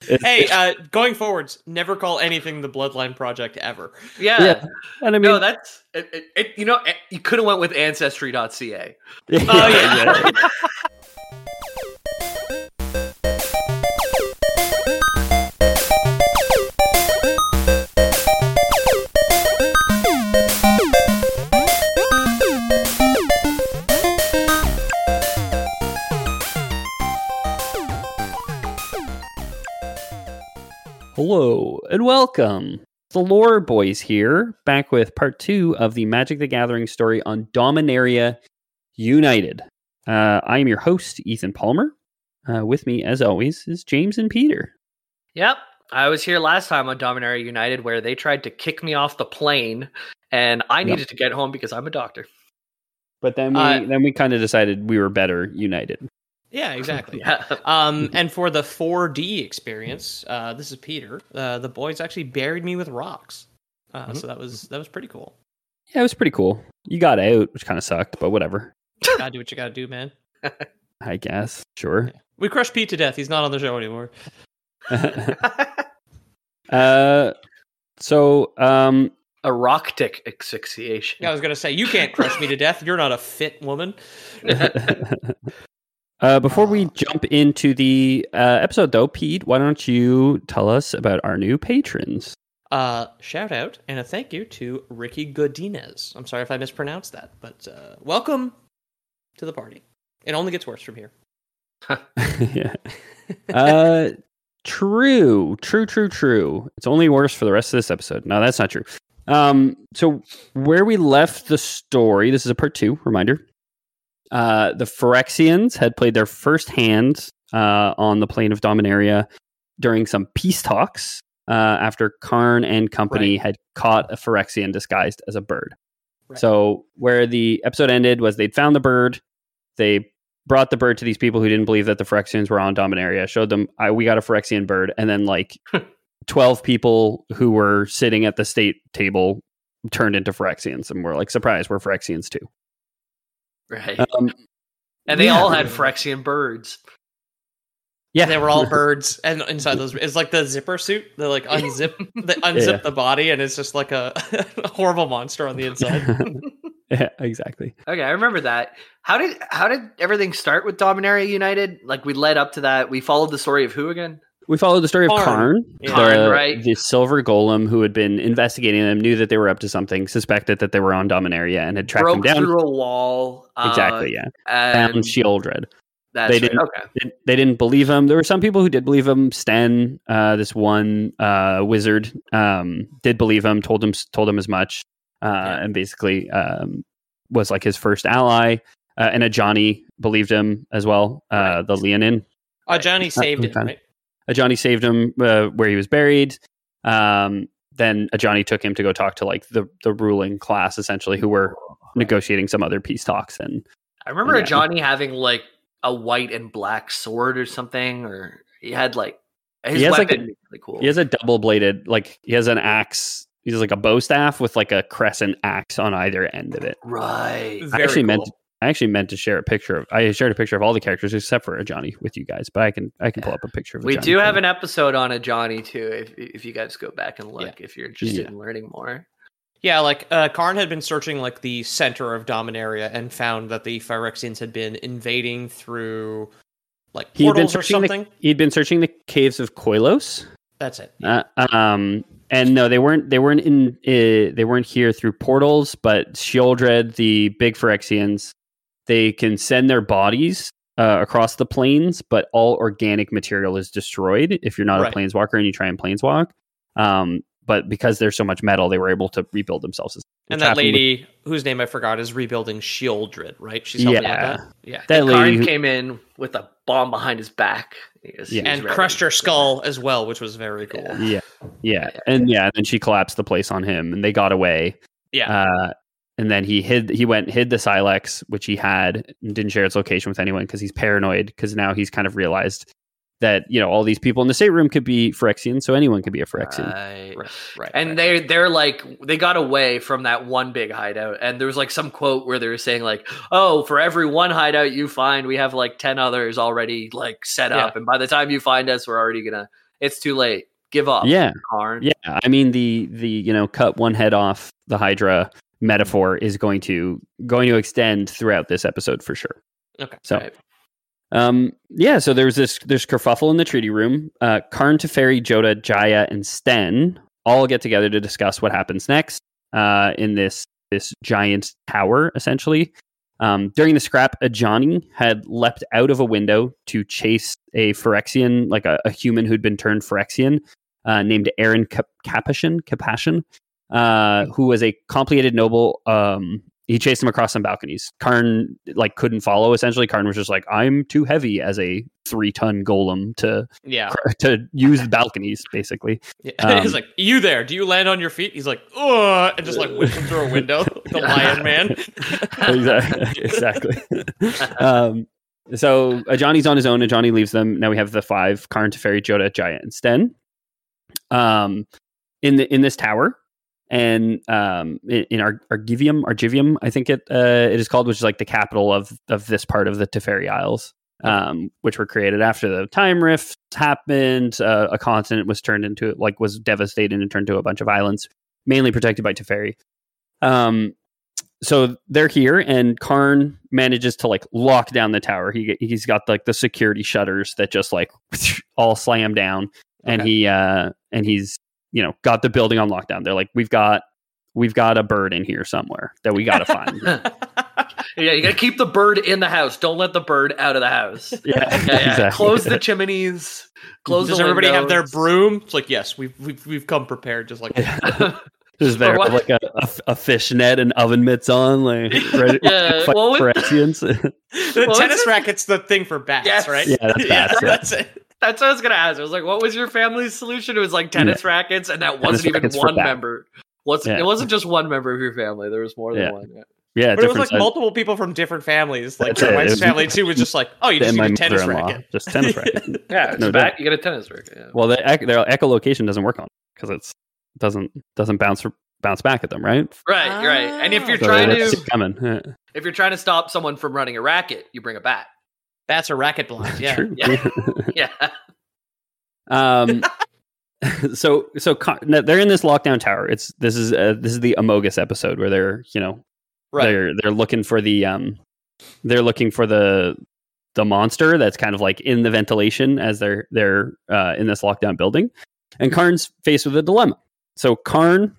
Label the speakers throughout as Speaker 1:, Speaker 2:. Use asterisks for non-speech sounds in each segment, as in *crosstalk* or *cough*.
Speaker 1: hey, uh, going forwards, never call anything the Bloodline Project ever.
Speaker 2: Yeah.
Speaker 3: Yeah. And I mean,
Speaker 2: no, that's it, it, it, you know it- you could have went with ancestry.ca. *laughs*
Speaker 3: yeah,
Speaker 1: Oh, yeah.
Speaker 3: Hello and welcome. The Lore Boys here, back with part two of the Magic the Gathering story on Dominaria United. Uh, I am your host, Ethan Palmer. Uh, with me, as always, is James and Peter.
Speaker 2: Yep. I was here last time on Dominaria United where they tried to kick me off the plane and I
Speaker 3: Yep.
Speaker 2: needed to get home because I'm a doctor.
Speaker 3: But then we
Speaker 1: Uh,
Speaker 3: then we kind of decided we were better united.
Speaker 1: Yeah, exactly. *laughs*
Speaker 2: Yeah.
Speaker 1: Um, and for the 4D experience, uh, this is Peter. Uh, the boys actually buried me with rocks, uh, so that was that was pretty cool.
Speaker 3: Yeah, it was pretty cool. You got out, which kind of sucked, but whatever.
Speaker 1: Gotta do what you gotta do, man. *laughs*
Speaker 3: I guess. Sure.
Speaker 1: We crushed Pete to death. He's not on the show anymore. *laughs*
Speaker 3: uh, so um,
Speaker 2: a rock tick asphyxiation.
Speaker 1: Yeah, I was gonna say you can't crush me to death. You're not a fit woman.
Speaker 3: Uh, before we jump into the uh, episode, though, Pete, why don't you tell us about our new patrons?
Speaker 1: Uh, shout out and a thank you to Ricky Godinez. I'm sorry if I mispronounced that, but uh, welcome to the party. It only gets worse from here. *laughs*
Speaker 3: yeah. Uh, true, true, true, true. It's only worse for the rest of this episode. No, that's not true. Um, so where we left the story, this is a part two reminder. Uh, the Phyrexians had played their first hand uh, on the plane of Dominaria during some peace talks uh, after Karn and company
Speaker 1: Right.
Speaker 3: had caught a Phyrexian disguised as a bird.
Speaker 1: Right.
Speaker 3: So where the episode ended was they'd found the bird, they brought the bird to these people who didn't believe that the Phyrexians were on Dominaria, showed them I, we got a Phyrexian bird, and then like *laughs* twelve people who were sitting at the state table turned into Phyrexians and were like, surprise, we're Phyrexians too.
Speaker 2: Right.
Speaker 3: Um,
Speaker 2: and they
Speaker 3: yeah.
Speaker 2: all had Phyrexian birds.
Speaker 3: yeah,
Speaker 1: They were all *laughs* birds, and inside those, it's like the zipper suit. They like unzip, they *laughs* unzip
Speaker 3: Yeah.
Speaker 1: the body, and it's just like a, *laughs* a horrible monster on the inside.
Speaker 3: yeah, exactly.
Speaker 2: Okay, I remember that. How did how did everything start with Dominaria United? Like we led up to that. We followed the story of who again?
Speaker 3: We followed the story of
Speaker 1: Karn.
Speaker 3: Karn,
Speaker 1: Yeah.
Speaker 2: Karn,
Speaker 3: the,
Speaker 2: right.
Speaker 3: the silver golem who had been investigating them, knew that they were up to something, suspected that they were on Dominaria, and had tracked
Speaker 2: Broke
Speaker 3: them down.
Speaker 2: through a wall. uh,
Speaker 3: exactly, yeah.
Speaker 2: And
Speaker 3: Found Sheoldred.
Speaker 2: that's
Speaker 3: they
Speaker 2: right,
Speaker 3: didn't-
Speaker 2: Okay.
Speaker 3: they, they didn't believe him. There were some people who did believe him. Sten, uh, this one uh, wizard, um, did believe him. Told him told him as much, uh,
Speaker 2: Yeah.
Speaker 3: and basically um, was like his first ally. Uh, and Ajani believed him as well. Uh,
Speaker 2: Right.
Speaker 3: The Leonin,
Speaker 1: Uh, Johnny saved him, right?
Speaker 3: A Johnny saved him uh, where he was buried. Um, then Ajani took him to go talk to like the the ruling class, essentially, who were negotiating some other peace talks. And
Speaker 2: I remember
Speaker 3: Yeah.
Speaker 2: Johnny having like a white and black sword or something, or he had like his
Speaker 3: He has, like,
Speaker 2: weapon.
Speaker 3: a-
Speaker 2: really cool.
Speaker 3: He has a double bladed, like he has an axe. He has like a bow staff with like a crescent axe on either end of it.
Speaker 2: right.
Speaker 3: I
Speaker 1: Very
Speaker 3: actually meant
Speaker 1: cool.
Speaker 3: I actually meant to share a picture of. I shared a picture of all the characters except for Ajani with you guys, but I can I can pull up a picture of. a
Speaker 2: We
Speaker 3: Johnny
Speaker 2: do have
Speaker 3: you.
Speaker 2: an episode on Ajani too. If if you guys go back and look, if you're interested
Speaker 3: Yeah.
Speaker 2: in learning more.
Speaker 1: Yeah, like uh, Karn had been searching like the center of Dominaria and found that the Phyrexians had been invading through like
Speaker 3: He'd been
Speaker 1: portals or
Speaker 3: searching the-
Speaker 1: something.
Speaker 3: He'd been searching the caves of Koilos.
Speaker 1: That's it.
Speaker 3: Uh, um, and no, they weren't. They weren't in. Uh, they weren't here through portals. But Sheoldred, the big Phyrexians, they can send their bodies uh, across the planes, but all organic material is destroyed if you're not
Speaker 1: Right.
Speaker 3: a planeswalker and you try and planeswalk. Um, but because there's so much metal, they were able to rebuild themselves.
Speaker 1: and that
Speaker 3: happened with-
Speaker 1: lady whose name I forgot is rebuilding Sheoldred, right? She's helping
Speaker 3: Yeah.
Speaker 1: that. Yeah.
Speaker 3: that
Speaker 2: and
Speaker 3: lady, who-
Speaker 2: came in with a bomb behind his back. Was-
Speaker 3: Yeah.
Speaker 1: And
Speaker 2: ready.
Speaker 1: crushed her skull as well, which was very cool.
Speaker 2: Yeah.
Speaker 3: yeah, yeah, and yeah, and then she collapsed the place on him, and they got away.
Speaker 1: Yeah.
Speaker 3: Uh, and then he hid. He went hid the Sylex, which he had, and didn't share its location with anyone because he's paranoid. Because now he's kind of realized that you know all these people in the stateroom could be Phyrexian, so anyone could be a Phyrexian.
Speaker 2: Right.
Speaker 1: Right. Right.
Speaker 2: And
Speaker 1: right.
Speaker 2: they they're like they got away from that one big hideout, and there was like some quote where they were saying like, "Oh, for every one hideout you find, we have like ten others already like set
Speaker 1: Yeah.
Speaker 2: up, and by the time you find us, we're already gonna. It's too late. Give up,
Speaker 3: yeah,
Speaker 2: Karn.
Speaker 3: yeah. I mean the the you know cut one head off the Hydra metaphor is going to going to extend throughout this episode for sure.
Speaker 1: Okay.
Speaker 3: So.
Speaker 2: Right.
Speaker 3: Um, yeah, so there's this there's kerfuffle in the treaty room. Uh, Karn, Teferi, Jodah, Jaya, and Sten all get together to discuss what happens next uh, in this this giant tower, essentially. Um, during the scrap, a Ajani had leapt out of a window to chase a Phyrexian, like a, a human who'd been turned Phyrexian, uh, named Aron Cap- Capashen, uh, who was a complicated noble. Um, he chased him across some balconies. Karn like couldn't follow. Essentially, Karn was just like, "I'm too heavy as a three ton golem to
Speaker 1: Yeah. *laughs*
Speaker 3: to use the balconies." Basically,
Speaker 1: yeah. *laughs*
Speaker 3: Um,
Speaker 1: He's like, "You there? Do you land on your feet?" He's like, "Oh," and just like whips him through a window, *laughs* like the Lion Man.
Speaker 3: exactly. exactly. um, so Johnny's on his own. and Johnny leaves them. Now we have the five: Karn, Teferi, Jodah, Jaya, and Sten. Um, in the in this tower, and um, in, Ar- Argivium, Argivium, I think it uh, it is called, which is like the capital of of this part of the Teferi Isles, um, which were created after the time rifts happened. Uh, a continent was turned into like was devastated and turned into a bunch of islands, mainly protected by Teferi. Um, so they're here, and Karn manages to like lock down the tower. He he's got like the security shutters that just like *laughs* all slam down, and
Speaker 1: Okay.
Speaker 3: he uh and he's you know got the building on lockdown. They're like, we've got we've got a bird in here somewhere that we got to find. *laughs*
Speaker 2: Yeah, you gotta keep the bird in the house. Don't let the bird out of the house. *laughs*
Speaker 3: yeah,
Speaker 2: Yeah, yeah.
Speaker 3: exactly.
Speaker 2: Close the chimneys. Close
Speaker 1: Does
Speaker 2: the
Speaker 1: everybody have their broom? It's like, yes, we've we've, we've come prepared. Just like, *laughs*
Speaker 3: Just there
Speaker 2: Or what?
Speaker 3: with like a, a, a fish net and oven mitts on, like ready
Speaker 2: Yeah,
Speaker 3: fight
Speaker 2: well,
Speaker 3: for
Speaker 2: with-
Speaker 1: the
Speaker 2: Well,
Speaker 1: tennis
Speaker 2: it's-
Speaker 1: racket's the thing for bats,
Speaker 2: Yes.
Speaker 1: right?
Speaker 3: Yeah, that's bats, yeah.
Speaker 1: that's it.
Speaker 2: That's what I was gonna ask. I was like, "What was your family's solution?" It was like tennis rackets, and that wasn't even one member. Wasn't
Speaker 3: Yeah.
Speaker 2: it wasn't just one member of your family? There was more than
Speaker 3: Yeah.
Speaker 2: one. Yeah.
Speaker 3: yeah,
Speaker 1: But it was like
Speaker 3: size-
Speaker 1: multiple people from different families. Like
Speaker 3: That's it.
Speaker 1: my
Speaker 3: It
Speaker 1: wife's family too was just like, oh, you just need a tennis
Speaker 3: mother-in-law,
Speaker 1: racket.
Speaker 3: just tennis racket. *laughs* *laughs*
Speaker 2: Yeah, it's
Speaker 3: No
Speaker 2: a
Speaker 3: doubt.
Speaker 2: bat. You get a tennis racket. Yeah.
Speaker 3: Well, the ec- their echolocation doesn't work on because it's doesn't doesn't bounce bounce back at them, right?
Speaker 2: right, right. And if you're
Speaker 1: So
Speaker 3: So
Speaker 2: trying to
Speaker 3: coming.
Speaker 2: If you're trying to stop someone from running a racket, you bring a bat.
Speaker 1: Bats are racket blind. *laughs* Yeah.
Speaker 2: Yeah. *laughs* Yeah.
Speaker 3: um, *laughs* so so con- they're in this lockdown tower. It's this is uh, this is the Amogus episode where they're you know
Speaker 1: Right.
Speaker 3: they're they're looking for the um they're looking for the the monster that's kind of like in the ventilation as they're they're uh, in this lockdown building, and Karn's faced with a dilemma. So Karn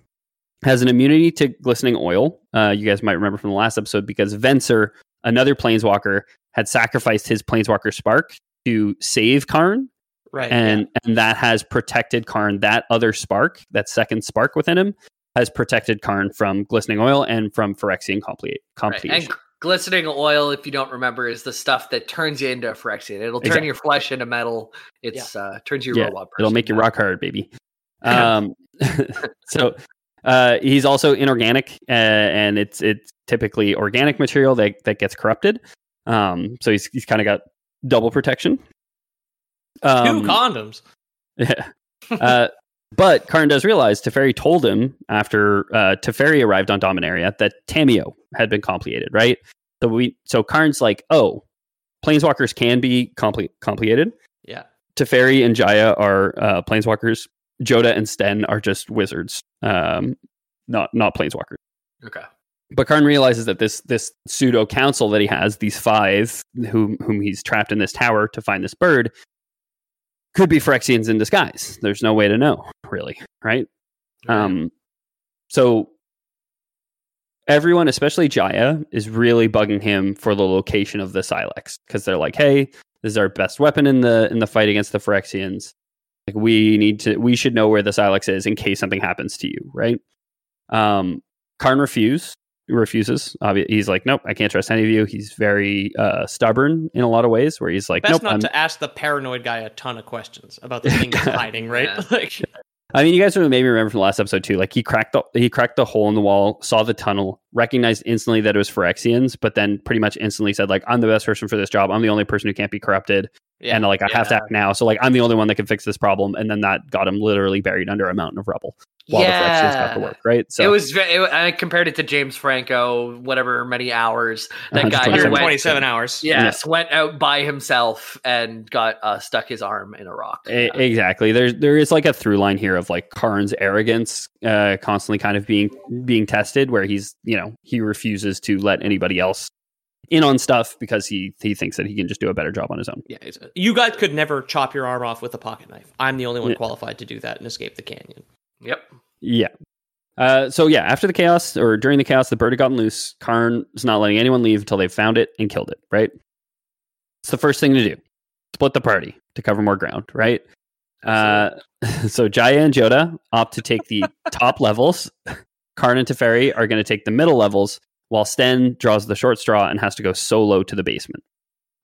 Speaker 3: has an immunity to glistening oil. Uh, you guys might remember from the last episode because Venser, another planeswalker, had sacrificed his planeswalker spark to save Karn
Speaker 1: Right.
Speaker 3: and and that has protected Karn. That other spark, that second spark within him, has protected Karn from glistening oil and from Phyrexian compli-
Speaker 2: Right. And glistening oil, if you don't remember, is the stuff that turns you into a Phyrexian. It'll turn
Speaker 3: Exactly.
Speaker 2: your flesh into metal. It's uh turns you a
Speaker 3: yeah,
Speaker 2: robot person.
Speaker 3: it'll make you rock hard, baby. *laughs* Um, *laughs* so uh, he's also inorganic, uh, and it's it's typically organic material that that gets corrupted. Um, so he's he's kind of got double protection.
Speaker 1: Two
Speaker 3: Um,
Speaker 1: condoms. *laughs*
Speaker 3: Yeah. Uh, but Karn does realize Teferi told him after uh, Teferi arrived on Dominaria that Tamiyo had been completed, right? So we so Karn's like, oh, planeswalkers can be comple- completed.
Speaker 1: Yeah.
Speaker 3: Teferi and Jaya are uh, planeswalkers. Jodah and Sten are just wizards, um, not not planeswalkers.
Speaker 2: Okay.
Speaker 3: But Karn realizes that this this pseudo council that he has, these five whom whom he's trapped in this tower to find this bird, could be Phyrexians in disguise. There's no way to know, really, right? Um, so everyone, especially Jaya, is really bugging him for the location of the Sylex because they're like, "Hey, this is our best weapon in the in the fight against the Phyrexians. Like we need to, we should know where the Sylex is in case something happens to you, right? Um, Karn refuse refuses. Obvi- He's like, nope, I can't trust any of you. He's very uh, stubborn in a lot of ways, where he's like,
Speaker 1: Best
Speaker 3: nope.
Speaker 1: not
Speaker 3: I'm-
Speaker 1: to ask the paranoid guy a ton of questions about the thing he's *laughs* hiding, right?
Speaker 2: Yeah. *laughs*
Speaker 1: Like,
Speaker 3: I mean, you guys made me remember from the last episode too. Like he cracked the he cracked the hole in the wall, saw the tunnel, recognized instantly that it was for Phyrexians, but then pretty much instantly said like, "I'm the best person for this job. I'm the only person who can't be corrupted,
Speaker 1: yeah.
Speaker 3: and like I have to act now. So like I'm the only one that can fix this problem." And then that got him literally buried under a mountain of rubble while the Phyrexians got to work. Right? So
Speaker 2: it was. ve- It, I compared it to James Franco. Whatever many hours that guy
Speaker 3: 127
Speaker 2: went.
Speaker 1: 127 hours.
Speaker 2: Yes, went out by himself and got uh, stuck his arm in a rock. Yeah.
Speaker 3: Exactly. There's there is like a through line here of like Karn's arrogance, uh, constantly kind of being being tested, where he's you know he refuses to let anybody else in on stuff because he he thinks that he can just do a better job on his own.
Speaker 1: Yeah, you guys could never chop your arm off with a pocket knife. I'm the only one
Speaker 3: Yeah.
Speaker 1: qualified to do that and escape the canyon.
Speaker 2: Yep.
Speaker 3: Yeah. Uh, so yeah, after the chaos or during the chaos, the bird had gotten loose. Karn is not letting anyone leave until they've found it and killed it. Right. It's the first thing to do. Split the party to cover more ground. Right. Uh, *laughs* so Jaya and Jodah opt to take the *laughs* top levels. Karn and Teferi are going to take the middle levels, while Sten draws the short straw and has to go solo to the basement.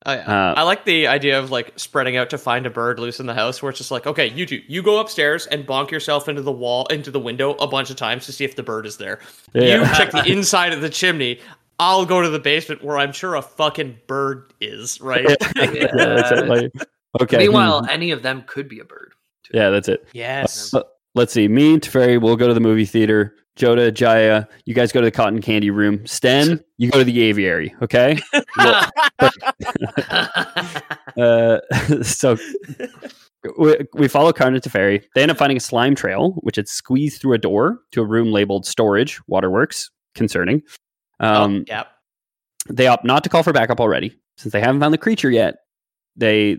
Speaker 1: Oh yeah.
Speaker 3: Uh,
Speaker 1: I like the idea of like spreading out to find a bird loose in the house where it's just like, okay, you two, you go upstairs and bonk yourself into the wall, into the window a bunch of times to see if the bird is there. You check the inside of the chimney. I'll go to the basement where I'm sure a fucking bird is, right? *laughs*
Speaker 3: Yeah, that's it, like, okay.
Speaker 2: Meanwhile,
Speaker 3: hmm.
Speaker 2: any of them could be a bird.
Speaker 3: yeah, that's it.
Speaker 1: yes.
Speaker 3: Uh, let's see. Me and Teferi will go to the movie theater. Jodah, Jaya, you guys go to the cotton candy room. Sten, you go to the aviary. Okay. *laughs* *laughs* Uh, *laughs* so we, we follow Karn and Teferi. They end up finding a slime trail, which had squeezed through a door to a room labeled storage, waterworks. Concerning. Um,
Speaker 1: oh, yeah.
Speaker 3: They opt not to call for backup already, since they haven't found the creature yet. They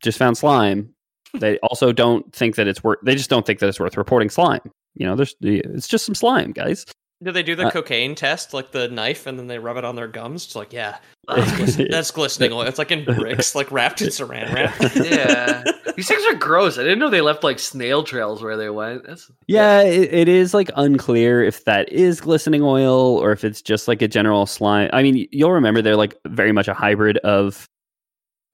Speaker 3: just found slime. They also don't think that it's worth. They just don't think that it's worth reporting slime. You know, there's it's just some slime, guys.
Speaker 1: Do they do the
Speaker 3: Uh,
Speaker 1: cocaine test, like the knife, and then they rub it on their gums? It's like, yeah, *laughs* that's, glisten- that's glistening oil. It's like in bricks, like wrapped in saran wrap. *laughs*
Speaker 2: yeah, these things are gross. I didn't know they left like snail trails where they went. That's
Speaker 3: Yeah, it, it is like unclear if that is glistening oil or if it's just like a general slime. I mean, you'll remember they're like very much a hybrid of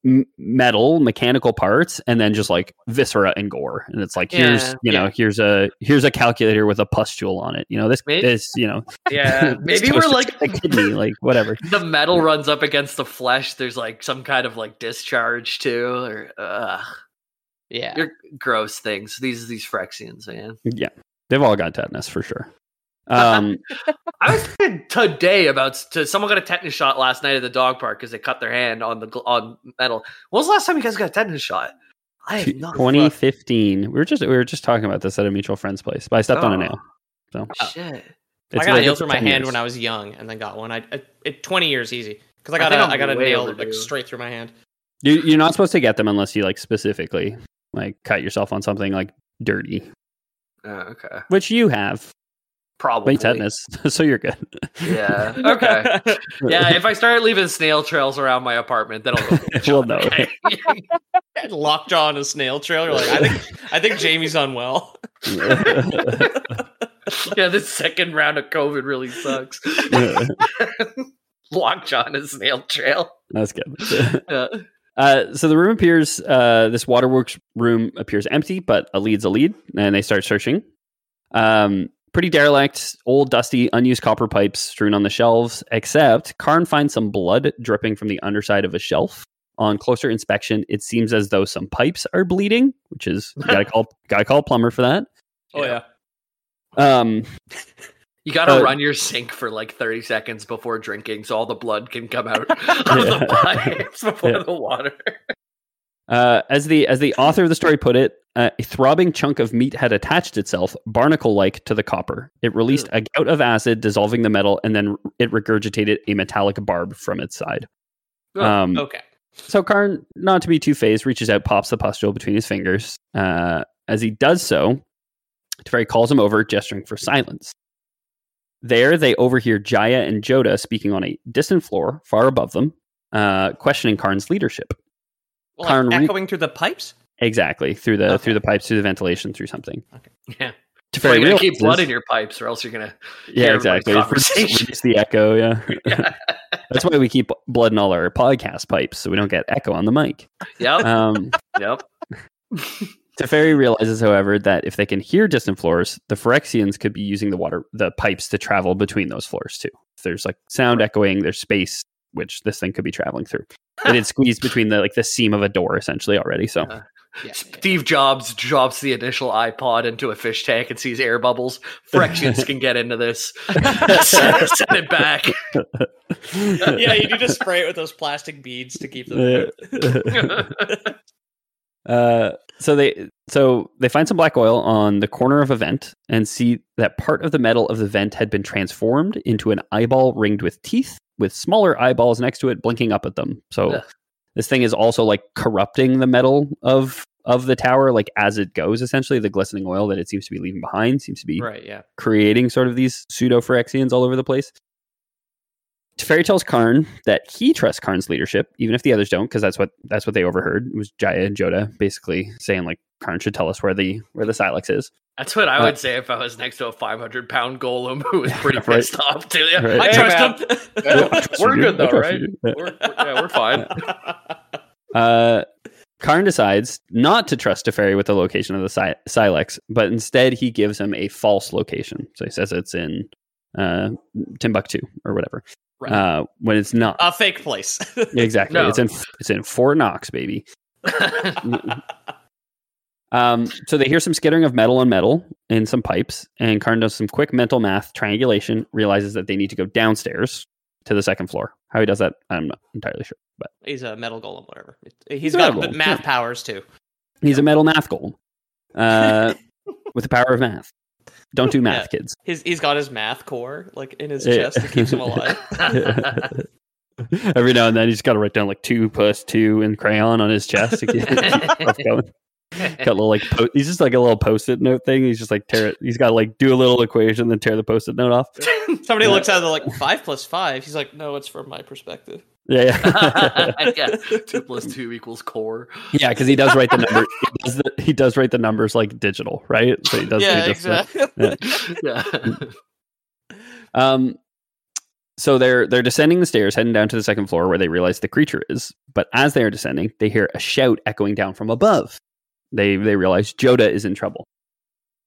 Speaker 3: m- metal, mechanical parts, and then just like viscera and gore. And it's like here's
Speaker 2: Yeah,
Speaker 3: you know
Speaker 1: yeah.
Speaker 3: here's a here's a calculator with a pustule on it. You know this
Speaker 2: Maybe-
Speaker 3: this you know
Speaker 2: yeah. *laughs* Maybe we're like *laughs*
Speaker 3: a kidney like whatever. *laughs*
Speaker 2: the metal runs up against the flesh. There's like some kind of like discharge too, or uh,
Speaker 1: Yeah.
Speaker 2: you're gross things. These these Phyrexians, man.
Speaker 3: Yeah, they've all got tetanus for sure. Um, *laughs*
Speaker 2: I was thinking today about to, someone got a tetanus shot last night at the dog park because they cut their hand on the on metal. When was the last time you guys got a tetanus shot? I have not.
Speaker 3: 2015. We were just we were just talking about this at a mutual friend's place, but I stepped on a
Speaker 2: Oh.
Speaker 3: nail. So
Speaker 2: Shit.
Speaker 1: I got
Speaker 3: like
Speaker 1: a nail through my
Speaker 3: 10
Speaker 1: hand
Speaker 3: years.
Speaker 1: when I was young, and then got one. I, I it, twenty years easy because I
Speaker 2: I
Speaker 1: got
Speaker 2: think
Speaker 1: a
Speaker 2: I'm
Speaker 1: I got a
Speaker 2: way
Speaker 1: nail like straight through my hand.
Speaker 3: You, you're not supposed to get them unless you like specifically like cut yourself on something like dirty,
Speaker 2: Oh, okay.
Speaker 3: which you have.
Speaker 2: Probably.
Speaker 3: But tetanus, *laughs* so you're good.
Speaker 2: Yeah. *laughs* Okay. *laughs* yeah. If I start leaving snail trails around my apartment, then I'll go.
Speaker 3: We'll know.
Speaker 2: okay?
Speaker 1: Lockjaw on a snail trail. You're like, I think I think Jamie's unwell.
Speaker 2: yeah. This second round of COVID really sucks. Lockjaw on a snail trail.
Speaker 3: That's good.
Speaker 2: Yeah.
Speaker 3: Uh, so the room appears, uh, this waterworks room appears empty, but a lead's a lead, and they start searching. Um, pretty derelict, old, dusty, unused copper pipes strewn on the shelves, except Karn finds some blood dripping from the underside of a shelf. On closer inspection, it seems as though some pipes are bleeding, which is you gotta *laughs* call gotta call a plumber for that.
Speaker 1: Oh yeah.
Speaker 3: Um,
Speaker 2: You gotta
Speaker 3: Uh,
Speaker 2: run your sink for like 30 seconds before drinking so all the blood can come out *laughs* of the pipes before
Speaker 3: Yeah.
Speaker 2: the water. *laughs*
Speaker 3: Uh, as the as the author of the story put it, uh, a throbbing chunk of meat had attached itself, barnacle-like, to the copper. It released a gout of acid, dissolving the metal, and then it regurgitated a metallic barb from its side. Um,
Speaker 1: Okay.
Speaker 3: So Karn, not to be too phased, reaches out, pops the pustule between his fingers. Uh, as he does so, Teferi calls him over, gesturing for silence. There, they overhear Jaya and Joda speaking on a distant floor, far above them, uh, questioning Karn's leadership.
Speaker 1: Well, like echoing through the pipes.
Speaker 3: exactly through the
Speaker 1: Okay.
Speaker 3: through the pipes, through the ventilation, through something.
Speaker 2: Yeah.
Speaker 3: To
Speaker 2: Well, you're gonna keep blood in your pipes, or else you're gonna.
Speaker 3: Yeah, exactly. reduce the echo. Yeah.
Speaker 2: Yeah. *laughs* *laughs*
Speaker 3: That's why we keep blood in all our podcast pipes so we don't get echo on the mic.
Speaker 2: Yep.
Speaker 3: Um, *laughs*
Speaker 2: yep.
Speaker 3: Teferi realizes, however, that if they can hear distant floors, the Phyrexians could be using the water, the pipes to travel between those floors too. If there's like sound echoing, there's space which this thing could be traveling through. It had squeezed between the like the seam of a door essentially already. So
Speaker 2: Uh,
Speaker 1: Yeah,
Speaker 2: Steve Jobs drops the initial iPod into a fish tank and sees air bubbles. Fractions can get into this. Send *laughs* send it *laughs* back.
Speaker 1: yeah, you need to spray it with those plastic beads to keep them. *laughs*
Speaker 3: uh, so they so they find some black oil on the corner of a vent and see that part of the metal of the vent had been transformed into an eyeball ringed with teeth with smaller eyeballs next to it blinking up at them. So
Speaker 2: Ugh.
Speaker 3: this thing is also like corrupting the metal of of the tower like as it goes essentially the glistening oil that it seems to be leaving behind seems to be
Speaker 1: Right, yeah.
Speaker 3: creating sort of these pseudo Phyrexians all over the place. Teferi tells Karn that he trusts Karn's leadership, even if the others don't, because that's what that's what they overheard. It was Jaya and Jodah basically saying like Karn should tell us where the where the Sylex is.
Speaker 2: That's what I
Speaker 3: Uh,
Speaker 2: would say if I was next to a 500 pound golem who was *laughs* pretty
Speaker 3: Right.
Speaker 2: pissed off too. Yeah.
Speaker 3: Right.
Speaker 1: I
Speaker 2: Hey,
Speaker 1: trust him. *laughs*
Speaker 2: Yeah,
Speaker 3: I trust
Speaker 2: we're good though, right?
Speaker 3: Yeah.
Speaker 2: We're, we're- yeah, we're fine. *laughs*
Speaker 3: Uh, Karn decides not to trust Teferi with the location of the Si- Silex, but instead he gives him a false location. So he says it's in uh, Timbuktu or whatever,
Speaker 1: Right.
Speaker 3: uh, when it's not.
Speaker 1: A fake place. *laughs*
Speaker 3: exactly,
Speaker 2: No.
Speaker 3: it's in it's in Fort Knox, baby. *laughs* Um, so they hear some skittering of metal on metal in some pipes, and Karn does some quick mental math triangulation, realizes that they need to go downstairs to the second floor. How he does that, I'm not entirely sure, but
Speaker 1: He's a metal golem, whatever.
Speaker 3: He's
Speaker 1: got
Speaker 3: metal
Speaker 1: math
Speaker 3: yeah.
Speaker 1: powers too.
Speaker 3: he's a metal math golem uh, *laughs* with the power of math. Don't do math, kids.
Speaker 1: His he's got his math core like in his
Speaker 3: Yeah.
Speaker 1: chest that keeps him alive. *laughs*
Speaker 3: Every now and then, he's got to write down like two plus two in crayon on his chest to keep, keep *laughs* going. Got a little like po- he's just like a little post-it note thing. He's just like tear it. He's got to like do a little equation, then tear the post-it note off. *laughs*
Speaker 1: Somebody
Speaker 3: Yeah.
Speaker 1: looks at it like five plus five. He's like, no, it's from my perspective.
Speaker 3: Yeah, yeah. *laughs* *laughs*
Speaker 2: yeah, two plus two equals core.
Speaker 3: Yeah, because he does write the number. *laughs* He does, the, he does write the numbers like digital, right? So he does.
Speaker 1: yeah,
Speaker 3: he
Speaker 1: exactly.
Speaker 2: yeah.
Speaker 3: Um, so they're they're descending the stairs, heading down to the second floor where they realize the creature is. But as they are descending, they hear a shout echoing down from above. They they realize Jodah is in trouble.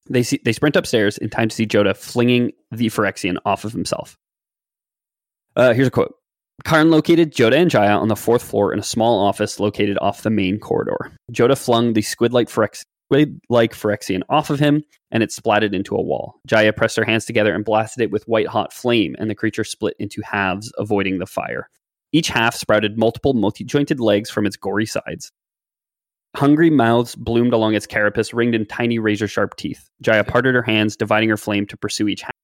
Speaker 3: They see they sprint upstairs in time to see Jodah flinging the Phyrexian off of himself. Uh, here's a quote. Karn located Jodah and Jaya on the fourth floor in a small office located off the main corridor. Jodah flung the squid-like Phyrex- squid-like Phyrexian off of him, and it splatted into a wall. Jaya pressed her hands together and blasted it with white hot flame, and the creature split into halves, avoiding the fire. Each half sprouted multiple multi jointed legs from its gory sides. Hungry mouths bloomed along its carapace, ringed in tiny razor sharp teeth. Jaya parted her hands, dividing her flame to pursue each half.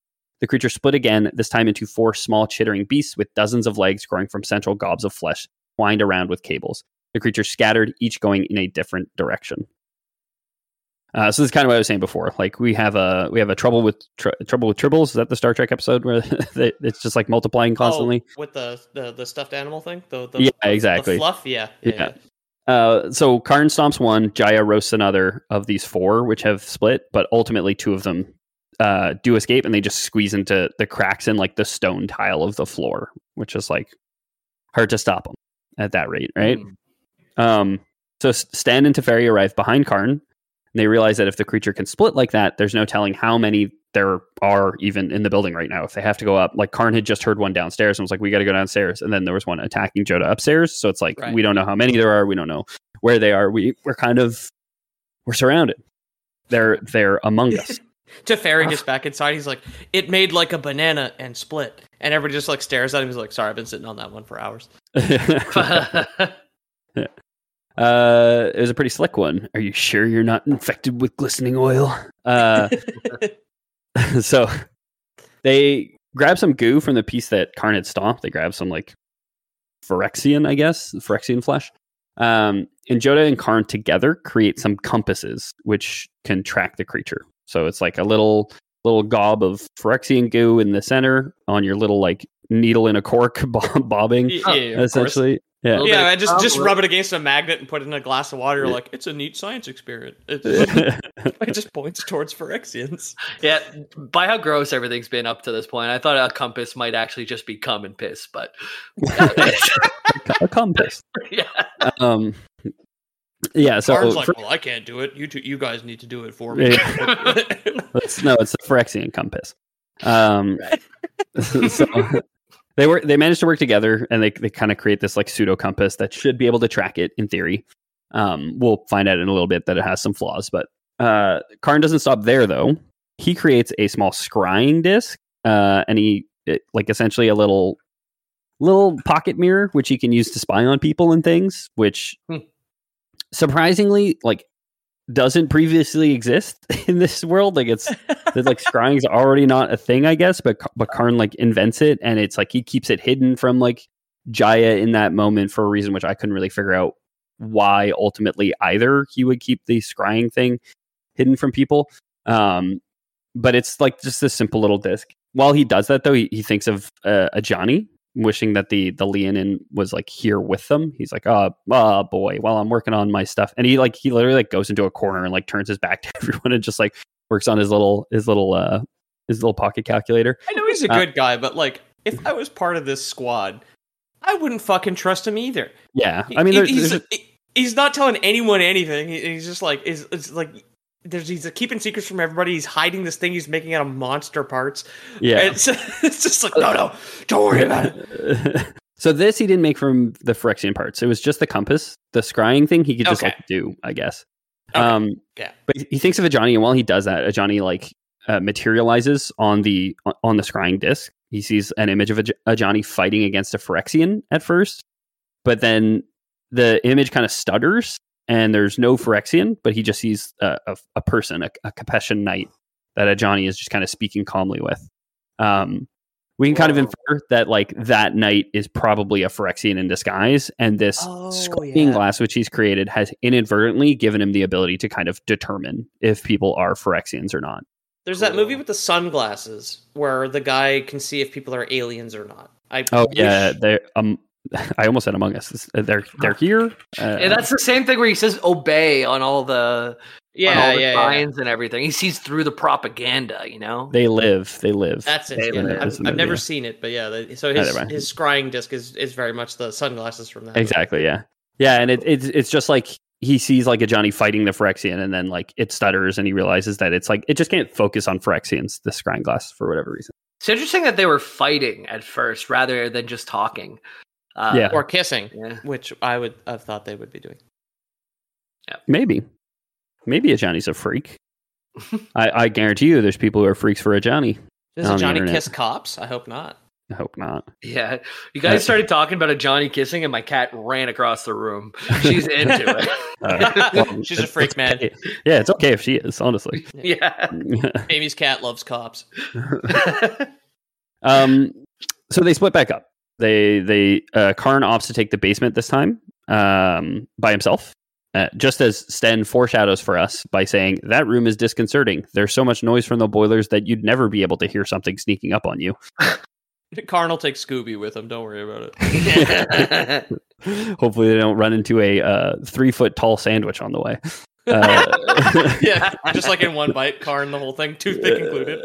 Speaker 3: The creature split again, this time into four small chittering beasts with dozens of legs growing from central gobs of flesh, twined around with cables. The creature scattered, each going in a different direction. Uh, so this is kind of what I was saying before. Like we have a we have a trouble with tr- trouble with tribbles. Is that the Star Trek episode where *laughs* it's just like multiplying constantly?
Speaker 1: Oh, with the, the the stuffed animal thing. The, the
Speaker 3: Yeah, exactly.
Speaker 1: The fluff. Yeah.
Speaker 3: Yeah.
Speaker 1: Yeah.
Speaker 3: Uh, so Karn stomps one, Jaya roasts another of these four, which have split, but ultimately two of them uh, do escape, and they just squeeze into the cracks in like the stone tile of the floor, which is like hard to stop them at that rate, right?
Speaker 2: Mm.
Speaker 3: Um, so Stan and Teferi arrive behind Karn. And they realize that if the creature can split like that, there's no telling how many there are even in the building right now. If they have to go up, like Karn had just heard one downstairs and was like, "We got to go downstairs," and then there was one attacking Jodah upstairs. So it's like
Speaker 1: Right.
Speaker 3: we don't know how many there are. We don't know where they are. We we're kind of we're surrounded. They're they're among *laughs* us.
Speaker 1: Teferi gets back inside. He's like, it made like a banana and split. And everybody just like stares at him. He's like, sorry, I've been sitting on that one for hours. *laughs* *laughs*
Speaker 3: Uh, it was a pretty slick one. Are you sure you're not infected with glistening oil? Uh, *laughs* so they grab some goo from the piece that Karn had stomped. They grab some like Phyrexian, I guess, Phyrexian flesh. Um, and Jodah and Karn together create some compasses which can track the creature. So it's like a little little gob of Phyrexian goo in the center on your little like needle in a cork *laughs* bob- bobbing
Speaker 1: Yeah, yeah, of course.
Speaker 3: essentially Yeah.
Speaker 1: Yeah,
Speaker 2: bit
Speaker 1: just just rub it against a magnet and put it in a glass of water. You're like, it's a neat science experiment. It just, *laughs* *laughs* it just points towards Phyrexians.
Speaker 2: Yeah, by how gross everything's been up to this point, I thought a compass might actually just be cum and piss, but
Speaker 3: a compass.
Speaker 2: yeah.
Speaker 3: Um, yeah. So
Speaker 1: Karn's like,
Speaker 3: for-
Speaker 1: well, I can't do it. You two, you guys need to do it for me. *laughs*
Speaker 3: It's, no, it's the Phyrexian compass. Um, *laughs* so they were they managed to work together, and they they kind of create this like pseudo compass that should be able to track it in theory. Um, we'll find out in a little bit that it has some flaws, but uh, Karn doesn't stop there though. He creates a small scrying disc, uh, and he it, like essentially a little little pocket mirror which he can use to spy on people and things. Which
Speaker 1: Hmm.
Speaker 3: Surprisingly, like doesn't previously exist *laughs* in this world. Like it's *laughs* that like scrying's already not a thing, I guess, but but Karn like invents it and it's like he keeps it hidden from like Jaya in that moment for a reason which I couldn't really figure out why ultimately either he would keep the scrying thing hidden from people. Um but it's like just a simple little disc. While he does that though, he, he thinks of uh, Ajani wishing that the the Leonin was like here with them. He's like, oh, oh boy, while I'm working on my stuff, and he like he literally like goes into a corner and like turns his back *laughs* to everyone and just like works on his little his little uh his little pocket calculator.
Speaker 1: I know he's a
Speaker 3: Uh,
Speaker 1: good guy, but like, if I was part of this squad, I wouldn't fucking trust him either.
Speaker 3: Yeah, I mean,
Speaker 1: he- he's
Speaker 3: there's
Speaker 1: he's not telling anyone anything. He- He's just like is it's like. There's, he's keeping secrets from everybody. He's hiding this thing he's making out of monster parts.
Speaker 3: yeah.
Speaker 1: It's, *laughs* it's just like, no, no, don't worry about it. *laughs*
Speaker 3: so this he didn't make from the Phyrexian parts. It was just the compass, the scrying thing. He could just
Speaker 1: Okay.
Speaker 3: like do, I guess.
Speaker 1: Okay.
Speaker 3: Um,
Speaker 1: Yeah.
Speaker 3: But he thinks of Ajani, and while he does that, Ajani like uh, materializes on the on the scrying disc. He sees an image of Ajani fighting against a Phyrexian at first, but then the image kind of stutters, and there's no Phyrexian, but he just sees a, a, a person, a, a Capashen knight that Ajani is just kind of speaking calmly with. Um, we can kind of infer that like that knight is probably a Phyrexian in disguise, and this
Speaker 1: Oh,
Speaker 3: scrying
Speaker 1: yeah.
Speaker 3: glass which he's created has inadvertently given him the ability to kind of determine if people are Phyrexians or not.
Speaker 1: There's that movie with the sunglasses where the guy can see if people are aliens or not. I
Speaker 3: Oh
Speaker 1: wish-
Speaker 3: yeah, they're um, I almost said Among Us. They're they're here. Uh,
Speaker 2: And that's the same thing where he says obey on all the
Speaker 1: yeah,
Speaker 2: all the
Speaker 1: yeah, yeah.
Speaker 2: and everything. He sees through the propaganda, you know.
Speaker 3: they live. They live.
Speaker 1: That's it. Yeah,
Speaker 2: live.
Speaker 1: I've, I've
Speaker 3: movie,
Speaker 1: never
Speaker 3: yeah.
Speaker 1: seen it, but yeah. The, so his
Speaker 3: Neither
Speaker 1: his scrying disc is, is very much the sunglasses from that. movie.
Speaker 3: exactly. Yeah. Yeah, and it, it's it's just like he sees like Ajani fighting the Phyrexian, and then like it stutters, and he realizes that it's like it just can't focus on Phyrexians, the scrying glass, for whatever reason.
Speaker 2: It's interesting that they were fighting at first rather than just talking. Uh,
Speaker 3: Yeah.
Speaker 1: Or kissing,
Speaker 2: Yeah.
Speaker 1: which I would have thought they would be doing.
Speaker 3: Yeah. Maybe, maybe Ajani's a freak. I, I guarantee you, there's people who are freaks for Ajani.
Speaker 1: Does
Speaker 3: Ajani
Speaker 1: kiss cops? I hope not.
Speaker 3: I hope not.
Speaker 2: Yeah. You guys started talking about Ajani kissing, and my cat ran across the room. She's *laughs* into it.
Speaker 3: Uh, *laughs* well,
Speaker 1: She's a freak,
Speaker 3: it's
Speaker 1: man.
Speaker 3: okay. Yeah, it's okay if she is, honestly.
Speaker 2: yeah. *laughs*
Speaker 1: Amy's cat loves cops.
Speaker 3: um, so they split back up. They they uh, Karn opts to take the basement this time um, by himself. Uh, just as Sten foreshadows for us by saying that room is disconcerting. There's so much noise from the boilers that you'd never be able to hear something sneaking up on you. *laughs*
Speaker 1: Karn will take Scooby with him. Don't worry about it. *laughs*
Speaker 3: Hopefully, they don't run into a uh, three foot tall sandwich on the way. Uh, *laughs*
Speaker 1: yeah, just like in one bite, Karn, the whole thing, toothpick included.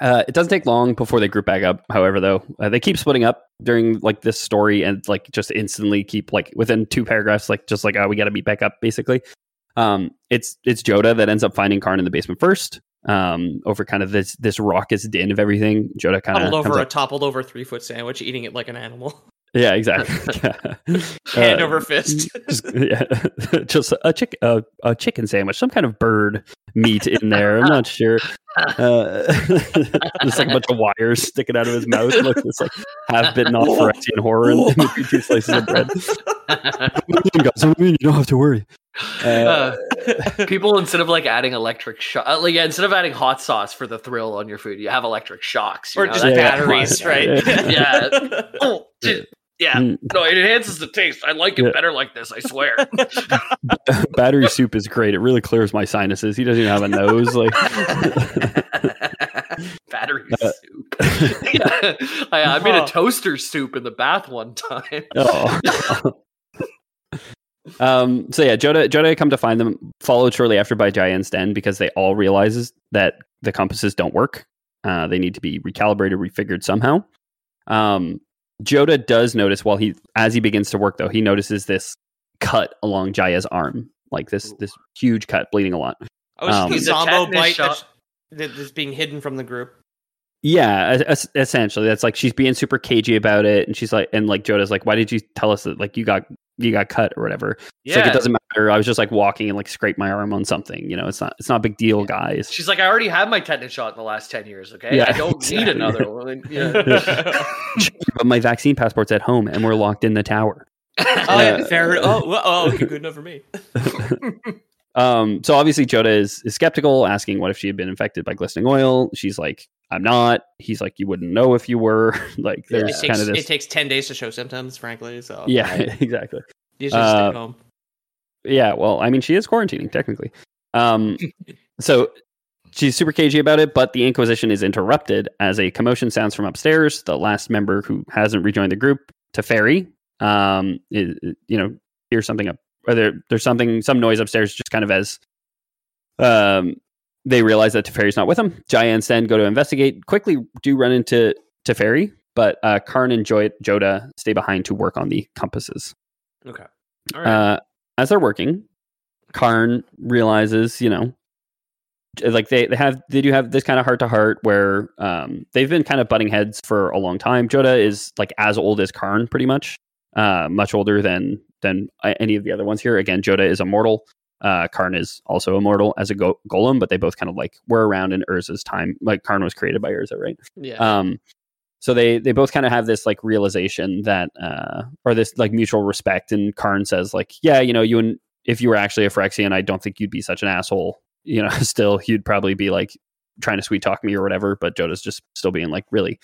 Speaker 3: Uh, it doesn't take long before they group back up. However, though, uh, they keep splitting up during like this story and like just instantly keep like within two paragraphs, like just like oh, we got to meet back up. Basically, um, it's it's Jodah that ends up finding Karn in the basement first. Um, over kind of this this raucous din of everything. Jodah kind of
Speaker 1: Toppled over a toppled over three foot sandwich, eating it like an animal,
Speaker 3: yeah, exactly. *laughs* *laughs* Yeah.
Speaker 1: hand
Speaker 3: Uh,
Speaker 1: over fist. *laughs*
Speaker 3: just, yeah, just a chick a, a chicken sandwich, some kind of bird meat in there. I'm not sure. Uh, *laughs* just like a bunch of wires sticking out of his mouth. Look, this like half bitten off Phyrexian horror in in *laughs* two slices of bread. *laughs* Guys, I mean, you don't have to worry. Uh,
Speaker 2: Uh, people instead of like adding electric shock, uh, like yeah, instead of adding hot sauce for the thrill on your food, you have electric shocks. you
Speaker 1: or
Speaker 2: know,
Speaker 1: just
Speaker 2: that-
Speaker 3: Yeah, yeah.
Speaker 1: batteries, right?
Speaker 2: Yeah. Oh, dude. Yeah,
Speaker 3: Mm.
Speaker 2: no, it enhances the taste. I like it
Speaker 3: Yeah.
Speaker 2: better like this. I swear. *laughs* *laughs*
Speaker 3: Battery soup is great. It really clears my sinuses. He doesn't even have a nose. Like, *laughs*
Speaker 2: Battery
Speaker 3: Uh,
Speaker 2: soup. Yeah. I, I made a toaster soup in the bath one time.
Speaker 3: oh. um. So yeah, Jodah Jodah come to find them, followed shortly after by Jaya and Sten because they all realizes that the compasses don't work. Uh, they need to be recalibrated, refigured somehow. Um, Jodah does notice while he, as he begins to work, though, he notices this cut along Jaya's arm, like this this huge cut, bleeding a lot.
Speaker 1: I was
Speaker 3: Um,
Speaker 1: just
Speaker 2: He's
Speaker 1: the
Speaker 2: a
Speaker 1: Zombo
Speaker 2: tetanus
Speaker 1: bite
Speaker 2: shot.
Speaker 1: that's, that's being hidden from the group.
Speaker 3: Yeah, es- es- essentially, that's like she's being super cagey about it, and she's like, and like Jodah's like, "Why did you tell us that like you got you got cut or whatever?" It's like it doesn't matter. I was just like walking and like scraped my arm on something. You know, it's not it's not a big deal, guys.
Speaker 2: She's like, I already had my tetanus shot in the last 10 years, okay?
Speaker 3: Yeah,
Speaker 2: I don't
Speaker 3: exactly.
Speaker 2: need another *laughs* one. *laughs* Yeah.
Speaker 3: but my vaccine passport's at home, and we're locked in the tower. *laughs*
Speaker 1: Oh, yeah, fair. Uh, oh, well, oh, okay, good enough for me.
Speaker 3: Um, so obviously Jodah is, is skeptical, asking what if she had been infected by glistening oil. She's like, I'm not. He's like, you wouldn't know if you were. *laughs* like,
Speaker 1: It
Speaker 3: there's
Speaker 1: takes,
Speaker 3: kind of
Speaker 1: it takes 10 days to show symptoms, frankly. So,
Speaker 3: yeah, *laughs* exactly.
Speaker 1: you should
Speaker 3: Uh,
Speaker 1: stay home.
Speaker 3: Yeah, well, I mean, she is quarantining technically. Um, *laughs* so she's super cagey about it, but the Inquisition is interrupted as a commotion sounds from upstairs. The last member who hasn't rejoined the group, Teferi, um, is, you know, hears something up, or there, there's something, some noise upstairs, just kind of as um, they realize that Teferi's not with them. Jaya and Sten go to investigate. Quickly, do run into Teferi, but uh, Karn and Joy- Jodah stay behind to work on the compasses.
Speaker 2: okay. All right.
Speaker 3: Uh, as they're working, Karn realizes, you know, like they, they have they do have this kind of heart to heart where um, they've been kind of butting heads for a long time. Jodah is like as old as Karn, pretty much, uh, much older than than uh, any of the other ones here. Again, Jodah is immortal. Uh, Karn is also immortal as a go- golem, but they both kind of like were around in Urza's time. Like Karn was created by Urza, right?
Speaker 1: Yeah.
Speaker 3: um so they they both kind of have this like realization that uh or this like mutual respect and karn says like yeah you know you and if you were actually a phyrexian i don't think you'd be such an asshole you know *laughs* still you'd probably be like trying to sweet talk me or whatever but jodah's just still being like really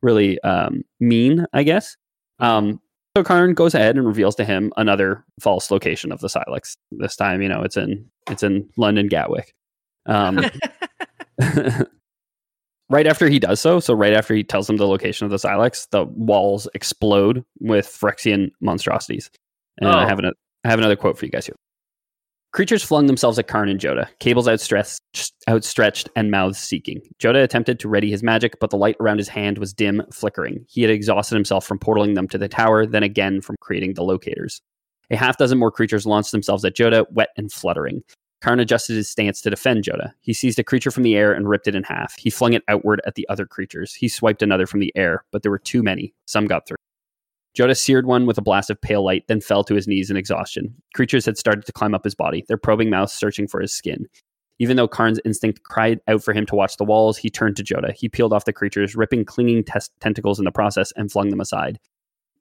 Speaker 3: really um mean i guess um so karn goes ahead and reveals to him another false location of the sylex this time you know it's in it's in london gatwick um *laughs* *laughs* right after he does so, so right after he tells them the location of the Sylex, the walls explode with Phyrexian monstrosities. And I
Speaker 2: Oh.
Speaker 3: have another, I have another quote for you guys here. Creatures flung themselves at Karn and Jodah, cables outstretched, outstretched and mouths seeking. Jodah attempted to ready his magic, but the light around his hand was dim, flickering. He had exhausted himself from portaling them to the tower, then again from creating the locators. A half dozen more creatures launched themselves at Jodah, wet and fluttering. Karn adjusted his stance to defend Joda. He seized a creature from the air and ripped it in half. He flung it outward at the other creatures. He swiped another from the air, but there were too many. Some got through. Jodah seared one with a blast of pale light, then fell to his knees in exhaustion. Creatures had started to climb up his body, their probing mouths searching for his skin. Even though Karn's instinct cried out for him to watch the walls, he turned to Jodah. He peeled off the creatures, ripping clinging tes- tentacles in the process, and flung them aside.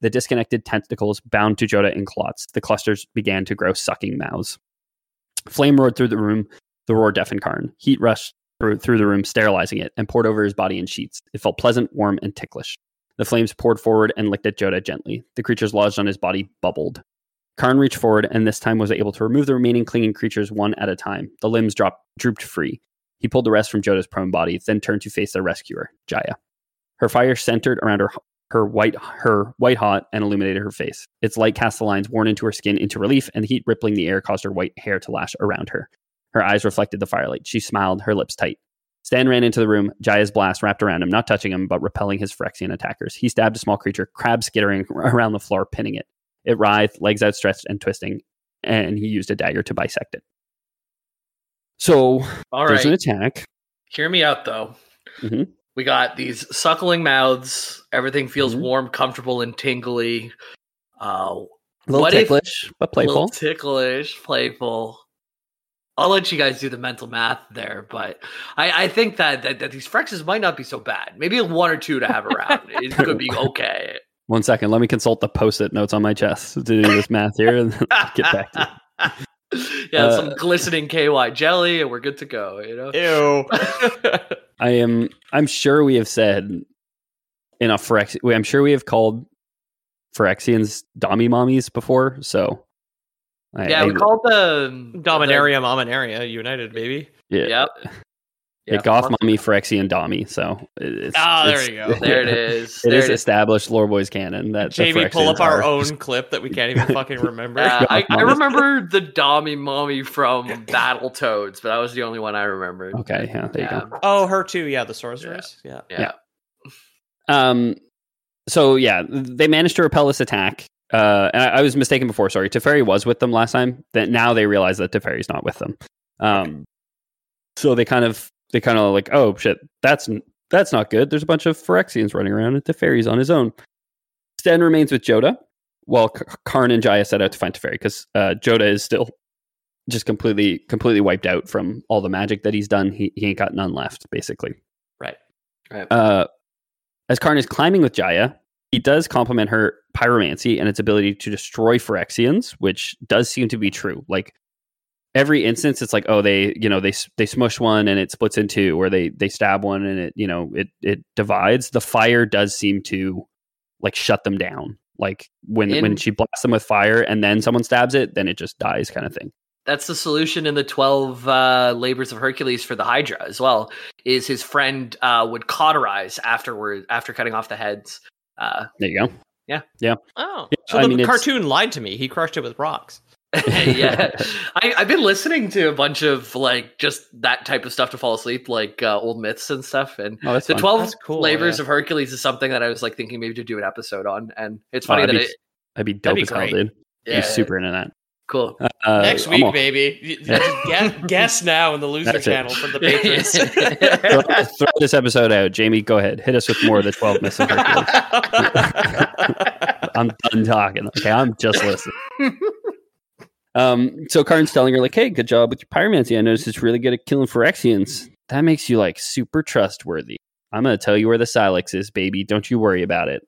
Speaker 3: The disconnected tentacles bound to Jodah in clots. The clusters began to grow sucking mouths. Flame roared through the room. The roar deafened Karn. Heat rushed through, through the room, sterilizing it, and poured over his body in sheets. It felt pleasant, warm, and ticklish. The flames poured forward and licked at Jodah gently. The creatures lodged on his body bubbled. Karn reached forward and this time was able to remove the remaining clinging creatures one at a time. The limbs dropped, drooped free. He pulled the rest from Jodah's prone body, then turned to face their rescuer, Jaya. Her fire centered around her her white her white hot and illuminated her face. Its light cast the lines worn into her skin into relief, and the heat rippling the air caused her white hair to lash around her. Her eyes reflected the firelight. She smiled, her lips tight. Stan ran into the room. Jaya's blast wrapped around him, not touching him, but repelling his Phyrexian attackers. He stabbed a small creature, crab skittering *laughs* around the floor, pinning it. It writhed, legs outstretched and twisting, and he used a dagger to bisect it. So
Speaker 2: All
Speaker 3: there's
Speaker 2: right.
Speaker 3: an attack.
Speaker 2: Hear me out though.
Speaker 3: Mhm.
Speaker 2: We got these suckling mouths. Everything feels
Speaker 3: Mhm.
Speaker 2: warm, comfortable, and tingly. Uh,
Speaker 3: A little
Speaker 2: What if-
Speaker 3: ticklish, but
Speaker 2: a little
Speaker 3: playful.
Speaker 2: ticklish, playful. I'll let you guys do the mental math there, but I, I think that, that that these Frexes might not be so bad. Maybe one or two to have around. *laughs* it could be okay.
Speaker 3: One second, let me consult the post-it notes on my chest to do this math here, and get back to you. *laughs*
Speaker 2: yeah,
Speaker 3: Uh,
Speaker 2: some glistening KY jelly, and we're good to go. You know.
Speaker 1: Ew. *laughs*
Speaker 3: I am. I'm sure we have said enough for. I'm sure we have called Phyrexians Dami mommies before, so I-
Speaker 2: Yeah,
Speaker 3: I-
Speaker 2: we called the
Speaker 1: Dominaria, Mominaria, United, baby.
Speaker 3: yeah,
Speaker 2: Yep.
Speaker 3: yeah, Goth mommy Phyrexian Dami. So it- it's,
Speaker 1: Ah, there
Speaker 3: it's-
Speaker 1: you go. *laughs*
Speaker 2: There it is.
Speaker 3: It
Speaker 2: there
Speaker 3: is established lore boys canon that the
Speaker 1: Jamie, pull up our
Speaker 3: are-
Speaker 1: own clip that we can't even *laughs* fucking remember.
Speaker 2: Uh, I, I remember the Dommy Mommy from Battletoads, but that was the only one I remembered.
Speaker 3: Okay, yeah, there you go.
Speaker 1: oh, her too. Yeah, the sorceress. Yeah.
Speaker 2: Yeah.
Speaker 3: Um, so yeah, they managed to repel this attack. Uh, and I, I was mistaken before. Sorry, Teferi was with them last time. That now they realize that Teferi's not with them. Um, so they kind of they kind of like, oh shit, that's that's not good. There's a bunch of Phyrexians running around, and Teferi's on his own. Sten remains with Jodah, while K- Karn and Jaya set out to find Teferi because uh, Jodah is still just completely completely wiped out from all the magic that he's done. He he ain't got none left, basically.
Speaker 1: Right.
Speaker 3: Uh, as Karn is climbing with Jaya, he does complement her pyromancy and its ability to destroy Phyrexians, which does seem to be true. Like every instance, it's like, oh, they, you know, they they smush one and it splits in two, or they they stab one and it, you know, it it divides. The fire does seem to like shut them down. Like when when she blasts them with fire and then someone stabs it, then it just dies, kind of thing.
Speaker 2: That's the solution in the 12 uh, labors of Hercules for the Hydra as well, is his friend uh, would cauterize afterward, after cutting off the heads. Uh,
Speaker 3: There you go.
Speaker 1: Yeah.
Speaker 3: Yeah, Oh,
Speaker 1: so
Speaker 3: I
Speaker 1: the
Speaker 3: mean, it's-
Speaker 1: cartoon lied to me. He crushed it with rocks. *laughs* *laughs*
Speaker 2: yeah, I, I've been listening to a bunch of like just that type of stuff to fall asleep, like uh, old myths and stuff. And
Speaker 3: Oh,
Speaker 2: the
Speaker 3: fun.
Speaker 2: 12
Speaker 1: That's cool,
Speaker 2: labors
Speaker 1: yeah.
Speaker 2: of Hercules is something that I was like thinking maybe to do an episode on. And it's
Speaker 3: Oh,
Speaker 2: funny
Speaker 3: that'd
Speaker 2: that
Speaker 3: be-
Speaker 2: it,
Speaker 3: That'd be
Speaker 1: That'd
Speaker 3: dope
Speaker 1: be
Speaker 3: as hell,
Speaker 1: great.
Speaker 3: dude.
Speaker 2: yeah,
Speaker 3: Be super into that.
Speaker 2: Cool.
Speaker 3: Uh,
Speaker 1: Next week,
Speaker 3: all-
Speaker 1: baby. *laughs* You- you just guess, *laughs* guess now in the loser
Speaker 3: That's it.
Speaker 1: channel for the *laughs* patrons.
Speaker 3: throw, throw this episode out. Jamie, go ahead. Hit us with more of the 12 myths of Hercules. I'm done talking. Okay, I'm just listening. Um, so Karn's telling her, like, hey, good job with your pyromancy. I noticed it's really good at killing Phyrexians. That makes you like super trustworthy. I'm gonna tell you where the Sylex is, baby. Don't you worry about it.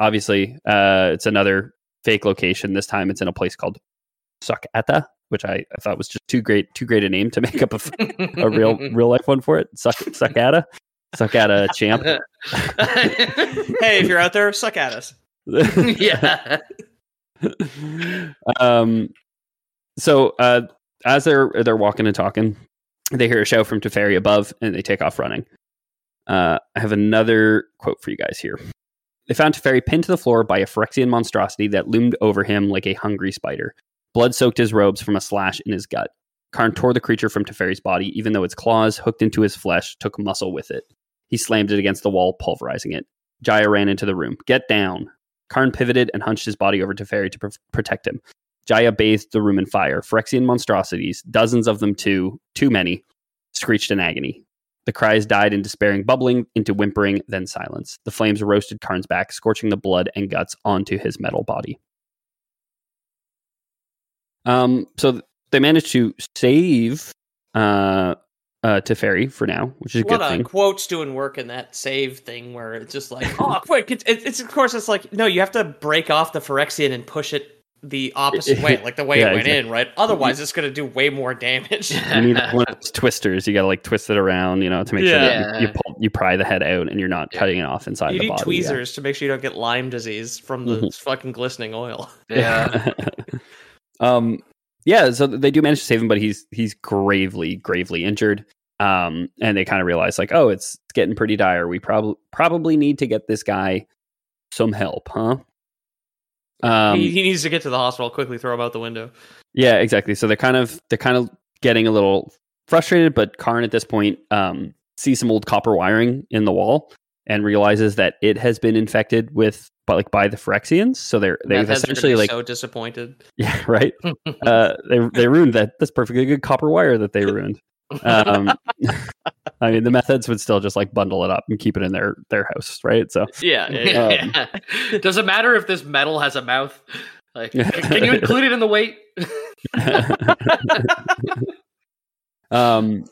Speaker 3: Obviously, uh, it's another fake location. This time it's in a place called Sakata, which I, I thought was just too great, too great a name to make up a, *laughs* a real real life one for it. Suck Sakata. Sakata champ. *laughs*
Speaker 1: hey, if you're out there, suck at us. *laughs*
Speaker 2: yeah.
Speaker 3: um, so uh, as they're they're walking and talking, they hear a shout from Teferi above, and they take off running. Uh, I have another quote for you guys here. They found Teferi pinned to the floor by a Phyrexian monstrosity that loomed over him like a hungry spider. Blood soaked his robes from a slash in his gut. Karn tore the creature from Teferi's body, even though its claws, hooked into his flesh, took muscle with it. He slammed it against the wall, pulverizing it. Jaya ran into the room. Get down. Karn pivoted and hunched his body over Teferi to pr- protect him. Jaya bathed the room in fire. Phyrexian monstrosities, dozens of them too, too many, screeched in agony. The cries died in despairing bubbling, into whimpering, then silence. The flames roasted Karn's back, scorching the blood and guts onto his metal body. Um, so th- they managed to save uh, uh, Teferi for now, which is a
Speaker 1: A lot
Speaker 3: good
Speaker 1: of
Speaker 3: thing.
Speaker 1: quotes doing work in that save thing where it's just like, *laughs* oh, quick! It's, it's, it's of course it's like no, you have to break off the Phyrexian and push it the opposite way, *laughs* like the way
Speaker 3: Yeah,
Speaker 1: it went
Speaker 3: exactly.
Speaker 1: in, right? Otherwise, it's going to do way more damage. *laughs*
Speaker 3: You need one of those twisters. You got to like twist it around, you know, to make sure that you, you, pull, you pry the head out and you're not cutting it off inside
Speaker 1: you
Speaker 3: the
Speaker 1: need
Speaker 3: body. yeah.
Speaker 1: tweezers to make sure you don't get Lyme disease from the
Speaker 3: Mhm.
Speaker 1: fucking glistening oil.
Speaker 2: Yeah.
Speaker 3: Um yeah so they do manage to save him but he's he's gravely gravely injured um and they kind of realize like oh it's, it's getting pretty dire we probably probably need to get this guy some help huh um
Speaker 1: he, he needs to get to the hospital quickly. Throw him out the window.
Speaker 3: yeah exactly so they're kind of they're kind of getting a little frustrated but karn at this point um sees some old copper wiring in the wall and realizes that it has been infected with by like by the Phyrexians so they're they've
Speaker 1: Meth heads are
Speaker 3: essentially like
Speaker 1: so disappointed. *laughs*
Speaker 3: Yeah, right. *laughs* uh, they they ruined that. That's perfectly good copper wire that they *laughs* ruined. Um, I mean, the methods would still just like bundle it up and keep it in their their house, right? So,
Speaker 1: Yeah, yeah, yeah.
Speaker 3: Um,
Speaker 2: Yeah. Does it matter if this metal has a mouth? Like, can you include it in the weight?
Speaker 3: um,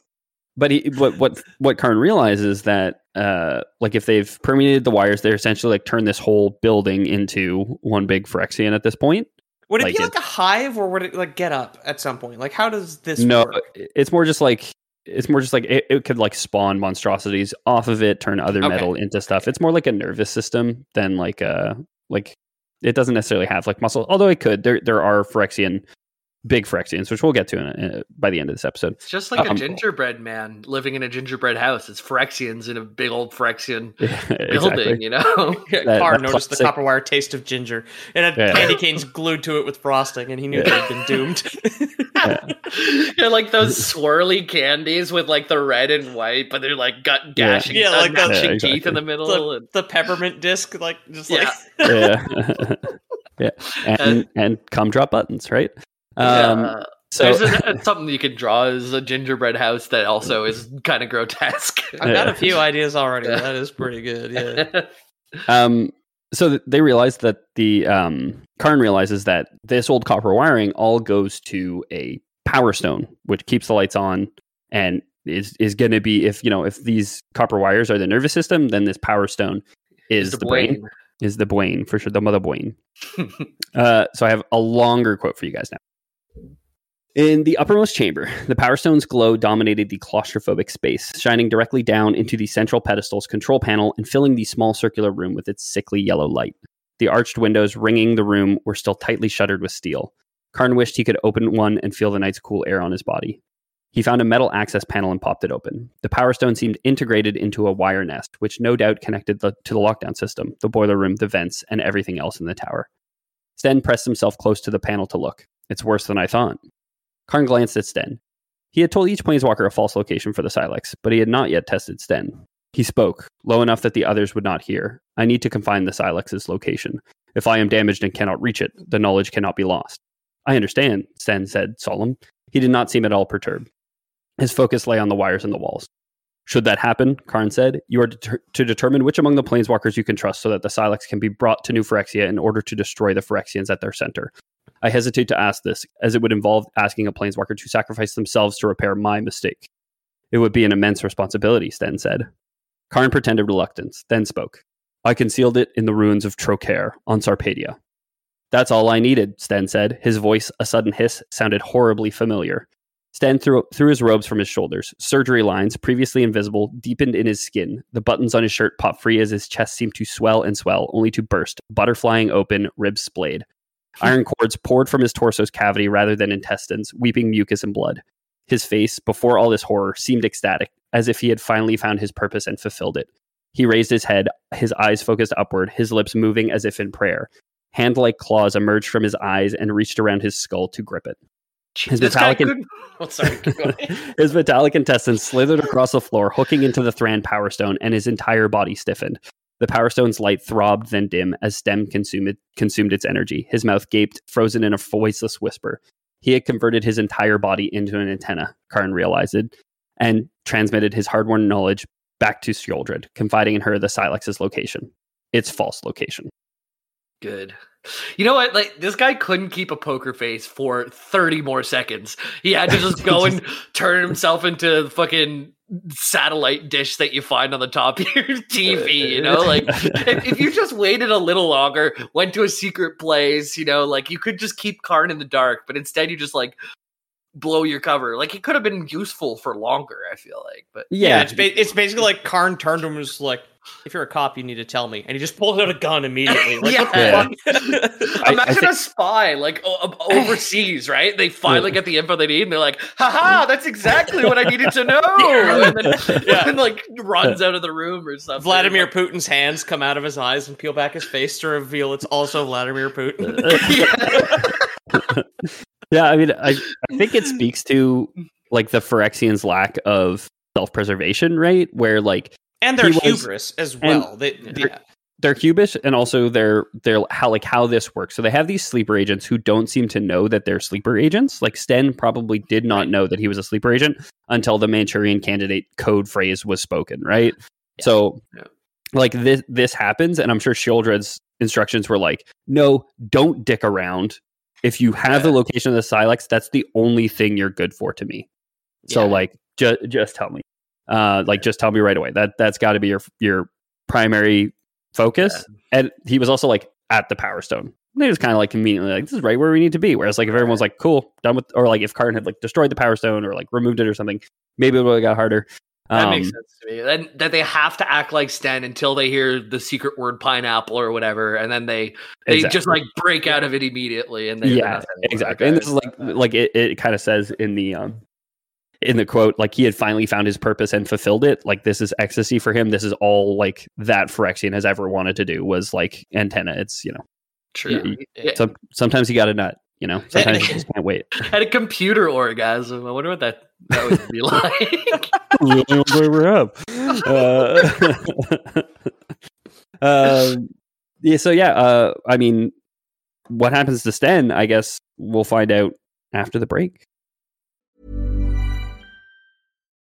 Speaker 3: but he, what what what Karn realizes that uh, like if they've permeated the wires, they're essentially like turn this whole building into one big Phyrexian at this point.
Speaker 1: Would it
Speaker 3: Like
Speaker 1: be
Speaker 3: it-
Speaker 1: like a hive, or would it like get up at some point? Like, how does this
Speaker 3: no,
Speaker 1: work?
Speaker 3: it's more just like it's more just like it, it could like spawn monstrosities off of it, turn other
Speaker 1: Okay.
Speaker 3: metal into stuff. It's more like a nervous system than like a like It doesn't necessarily have like muscle, although it could. There there are Phyrexian big Phyrexians, which we'll get to in, in, by the end of this episode.
Speaker 2: It's just like
Speaker 3: Um,
Speaker 2: a gingerbread man living in a gingerbread house. It's Phyrexians in a big old Phyrexian *laughs*
Speaker 3: exactly.
Speaker 2: building, you know? *laughs*
Speaker 1: Yeah,
Speaker 3: That-
Speaker 1: Carr
Speaker 3: that
Speaker 1: noticed the copper wire taste of ginger. It had
Speaker 3: Yeah.
Speaker 1: candy canes glued to it with frosting, and he knew
Speaker 3: Yeah.
Speaker 1: they'd been doomed. *laughs*
Speaker 2: yeah, like those swirly candies with like the red and white, but they're like gut gashing,
Speaker 1: Yeah,
Speaker 2: uh,
Speaker 1: like the-
Speaker 2: gnashing
Speaker 3: Yeah,
Speaker 2: teeth in the middle.
Speaker 1: the,
Speaker 2: and,
Speaker 1: the peppermint disc, like just
Speaker 2: Yeah.
Speaker 1: like
Speaker 3: yeah, yeah, and and cum drop buttons, right? Um,
Speaker 2: yeah.
Speaker 3: so
Speaker 2: There's a, something you can draw is a gingerbread house that also is kind of grotesque. *laughs*
Speaker 1: I've got a few ideas already.
Speaker 2: Yeah.
Speaker 1: That is pretty good. Yeah. *laughs*
Speaker 3: Um, so they realize that the um, Karn realizes that this old copper wiring all goes to a power stone, which keeps the lights on and is is going to be if you know if these copper wires are the nervous system, then this power stone is, the, brain. Is the brain for sure? The mother brain. *laughs* uh, so I have a longer quote for you guys now. In the uppermost chamber, the Power Stone's glow dominated the claustrophobic space, shining directly down into the central pedestal's control panel and filling the small circular room with its sickly yellow light. The arched windows ringing the room were still tightly shuttered with steel. Karn wished he could open one and feel the night's cool air on his body. He found a metal access panel and popped it open. The Power Stone seemed integrated into a wire nest, which no doubt connected the, to the lockdown system, the boiler room, the vents, and everything else in the tower. Sten pressed himself close to the panel to look. It's worse than I thought. Karn glanced at Sten. He had told each planeswalker a false location for the Sylex, but he had not yet tested Sten. He spoke, low enough that the others would not hear. I need to confine the Sylex's location. If I am damaged and cannot reach it, the knowledge cannot be lost. I understand, Sten said, solemn. He did not seem at all perturbed. His focus lay on the wires and the walls. Should that happen, Karn said, you are deter- to determine which among the planeswalkers you can trust so that the Sylex can be brought to New Phyrexia in order to destroy the Phyrexians at their center. I hesitate to ask this, as it would involve asking a planeswalker to sacrifice themselves to repair my mistake. It would be an immense responsibility, Sten said. Karn pretended reluctance, then spoke. I concealed it in the ruins of Trokair on Sarpedia. That's all I needed, Sten said. His voice, a sudden hiss, sounded horribly familiar. Sten threw, threw his robes from his shoulders. Surgery lines, previously invisible, deepened in his skin. The buttons on his shirt popped free as his chest seemed to swell and swell, only to burst, butterflying open, ribs splayed. *laughs* Iron cords poured from his torso's cavity rather than intestines, weeping mucus and blood. His face, before all this horror, seemed ecstatic, as if he had finally found his purpose and fulfilled it. He raised his head, his eyes focused upward, his lips moving as if in prayer. Hand like claws emerged from his eyes and reached around his skull to grip it. His
Speaker 2: this
Speaker 3: metallic in- *laughs*
Speaker 2: Oh, sorry. *laughs*
Speaker 3: his metallic intestines slithered across the floor, hooking into the Thran Power Stone, and his entire body stiffened. The Power Stone's light throbbed, then dim, as Sten consumed, consumed its energy. His mouth gaped, frozen in a voiceless whisper. He had converted his entire body into an antenna, Karn realized, and transmitted his hard won knowledge back to Sheoldred, confiding in her the Sylex's location. Its false location.
Speaker 2: Good. You know what? Like this guy couldn't keep a poker face for 30 more seconds. He had to just go *laughs* and turn himself into the fucking satellite dish that you find on the top of your *laughs* TV, you know? Like if, if you just waited a little longer, went to a secret place, you know, like you could just keep Karn in the dark, but instead you just like blow your cover. Like it could have been useful for longer, I feel like. But
Speaker 1: Yeah, it's, ba- it's basically like Karn turned to him and was like, "If you're a cop, you need to tell me." And he just pulled out a gun immediately. Like, what the
Speaker 3: Yeah.
Speaker 1: fuck? *laughs*
Speaker 3: I- I
Speaker 2: Imagine
Speaker 3: think-
Speaker 2: a spy like o- o- overseas, right? They finally get the info they need, and they're like, "Haha, that's exactly what I needed to know." *laughs* And then,
Speaker 1: Yeah.
Speaker 2: and like runs out of the room or something.
Speaker 1: Vladimir Putin's hands come out of his eyes and peel back his face to reveal it's also Vladimir Putin. *laughs*
Speaker 2: yeah.
Speaker 3: Yeah, I mean, I, I think it speaks to like the Phyrexians' lack of self preservation, right? Where like
Speaker 1: and their
Speaker 3: He was-
Speaker 1: hubris as well. They, yeah.
Speaker 3: they're cubish and also they're they're how like how this works. So they have these sleeper agents who don't seem to know that they're sleeper agents. Like Sten probably did not know that he was a sleeper agent until the Manchurian candidate code phrase was spoken, right? So
Speaker 2: Yeah.
Speaker 3: like this this happens, and I'm sure Sheoldred's instructions were like, no, don't dick around. If you have the location of the Sylex, that's the only thing you're good for to me. So
Speaker 1: Yeah.
Speaker 3: like just just tell me. Uh like just tell me right away. That that's got to be your your primary focus. And he was also like at the power stone. And he was kind of like conveniently like this is right where we need to be. Whereas like if everyone's like cool, done with or like if Karn had like destroyed the power stone or like removed it or something, maybe it would have got harder.
Speaker 2: That
Speaker 3: Um,
Speaker 2: makes sense to me. And that they have to act like Sten until they hear the secret word pineapple or whatever, and then they they
Speaker 3: Exactly.
Speaker 2: just like break out of it immediately. And they, they're
Speaker 3: yeah, exactly. And this is like like it, it kind of says in the um in the quote like he had finally found his purpose and fulfilled it. Like this is ecstasy for him. This is all like that Phyrexian has ever wanted to do was like antenna. It's you know
Speaker 2: True.
Speaker 3: y-
Speaker 2: Yeah.
Speaker 3: some, sometimes you got a nut. You know sometimes you *laughs* just can't wait.
Speaker 2: Had a computer orgasm. I wonder what that that would be like.
Speaker 3: really where we're up. Uh, um, yeah, so yeah, uh, I mean, what happens to Sten? I guess we'll find out after the break.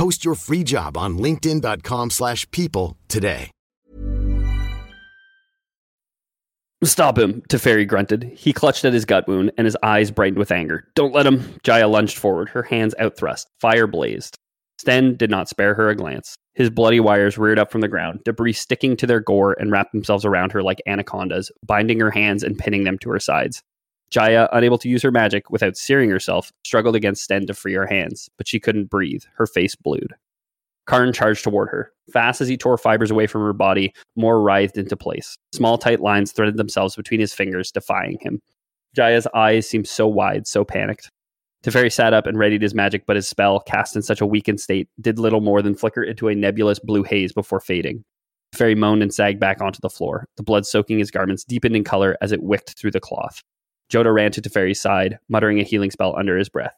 Speaker 4: Post your free job on linkedin.com/people slash people today.
Speaker 3: Stop him, Teferi grunted. He clutched at his gut wound, and his eyes brightened with anger. Don't let him. Jaya lunged forward, her hands outthrust. Fire blazed. Sten did not spare her a glance. His bloody wires reared up from the ground, debris sticking to their gore and wrapped themselves around her like anacondas, binding her hands and pinning them to her sides. Jaya, unable to use her magic without searing herself, struggled against Sten to free her hands, but she couldn't breathe. Her face blued. Karn charged toward her. Fast as he tore fibers away from her body, more writhed into place. Small, tight lines threaded themselves between his fingers, defying him. Jaya's eyes seemed so wide, so panicked. Teferi sat up and readied his magic, but his spell, cast in such a weakened state, did little more than flicker into a nebulous blue haze before fading. Teferi moaned and sagged back onto the floor. The blood soaking his garments deepened in color as it wicked through the cloth. Jodah ran to Teferi's side, muttering a healing spell under his breath.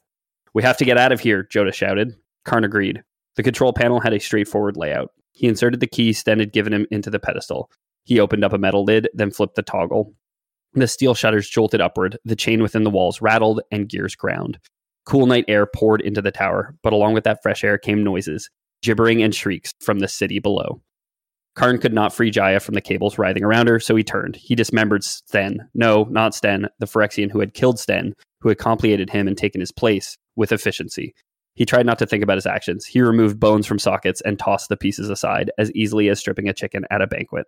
Speaker 3: We have to get out of here, Jodah shouted. Karn agreed. The control panel had a straightforward layout. He inserted the key Sten had given him into the pedestal. He opened up a metal lid, then flipped the toggle. The steel shutters jolted upward, the chain within the walls rattled, and gears ground. Cool night air poured into the tower, but along with that fresh air came noises, gibbering and shrieks from the city below. Karn could not free Jaya from the cables writhing around her, so he turned. He dismembered Sten. No, not Sten, the Phyrexian who had killed Sten, who had compleated him and taken his place, with efficiency. He tried not to think about his actions. He removed bones from sockets and tossed the pieces aside as easily as stripping a chicken at a banquet.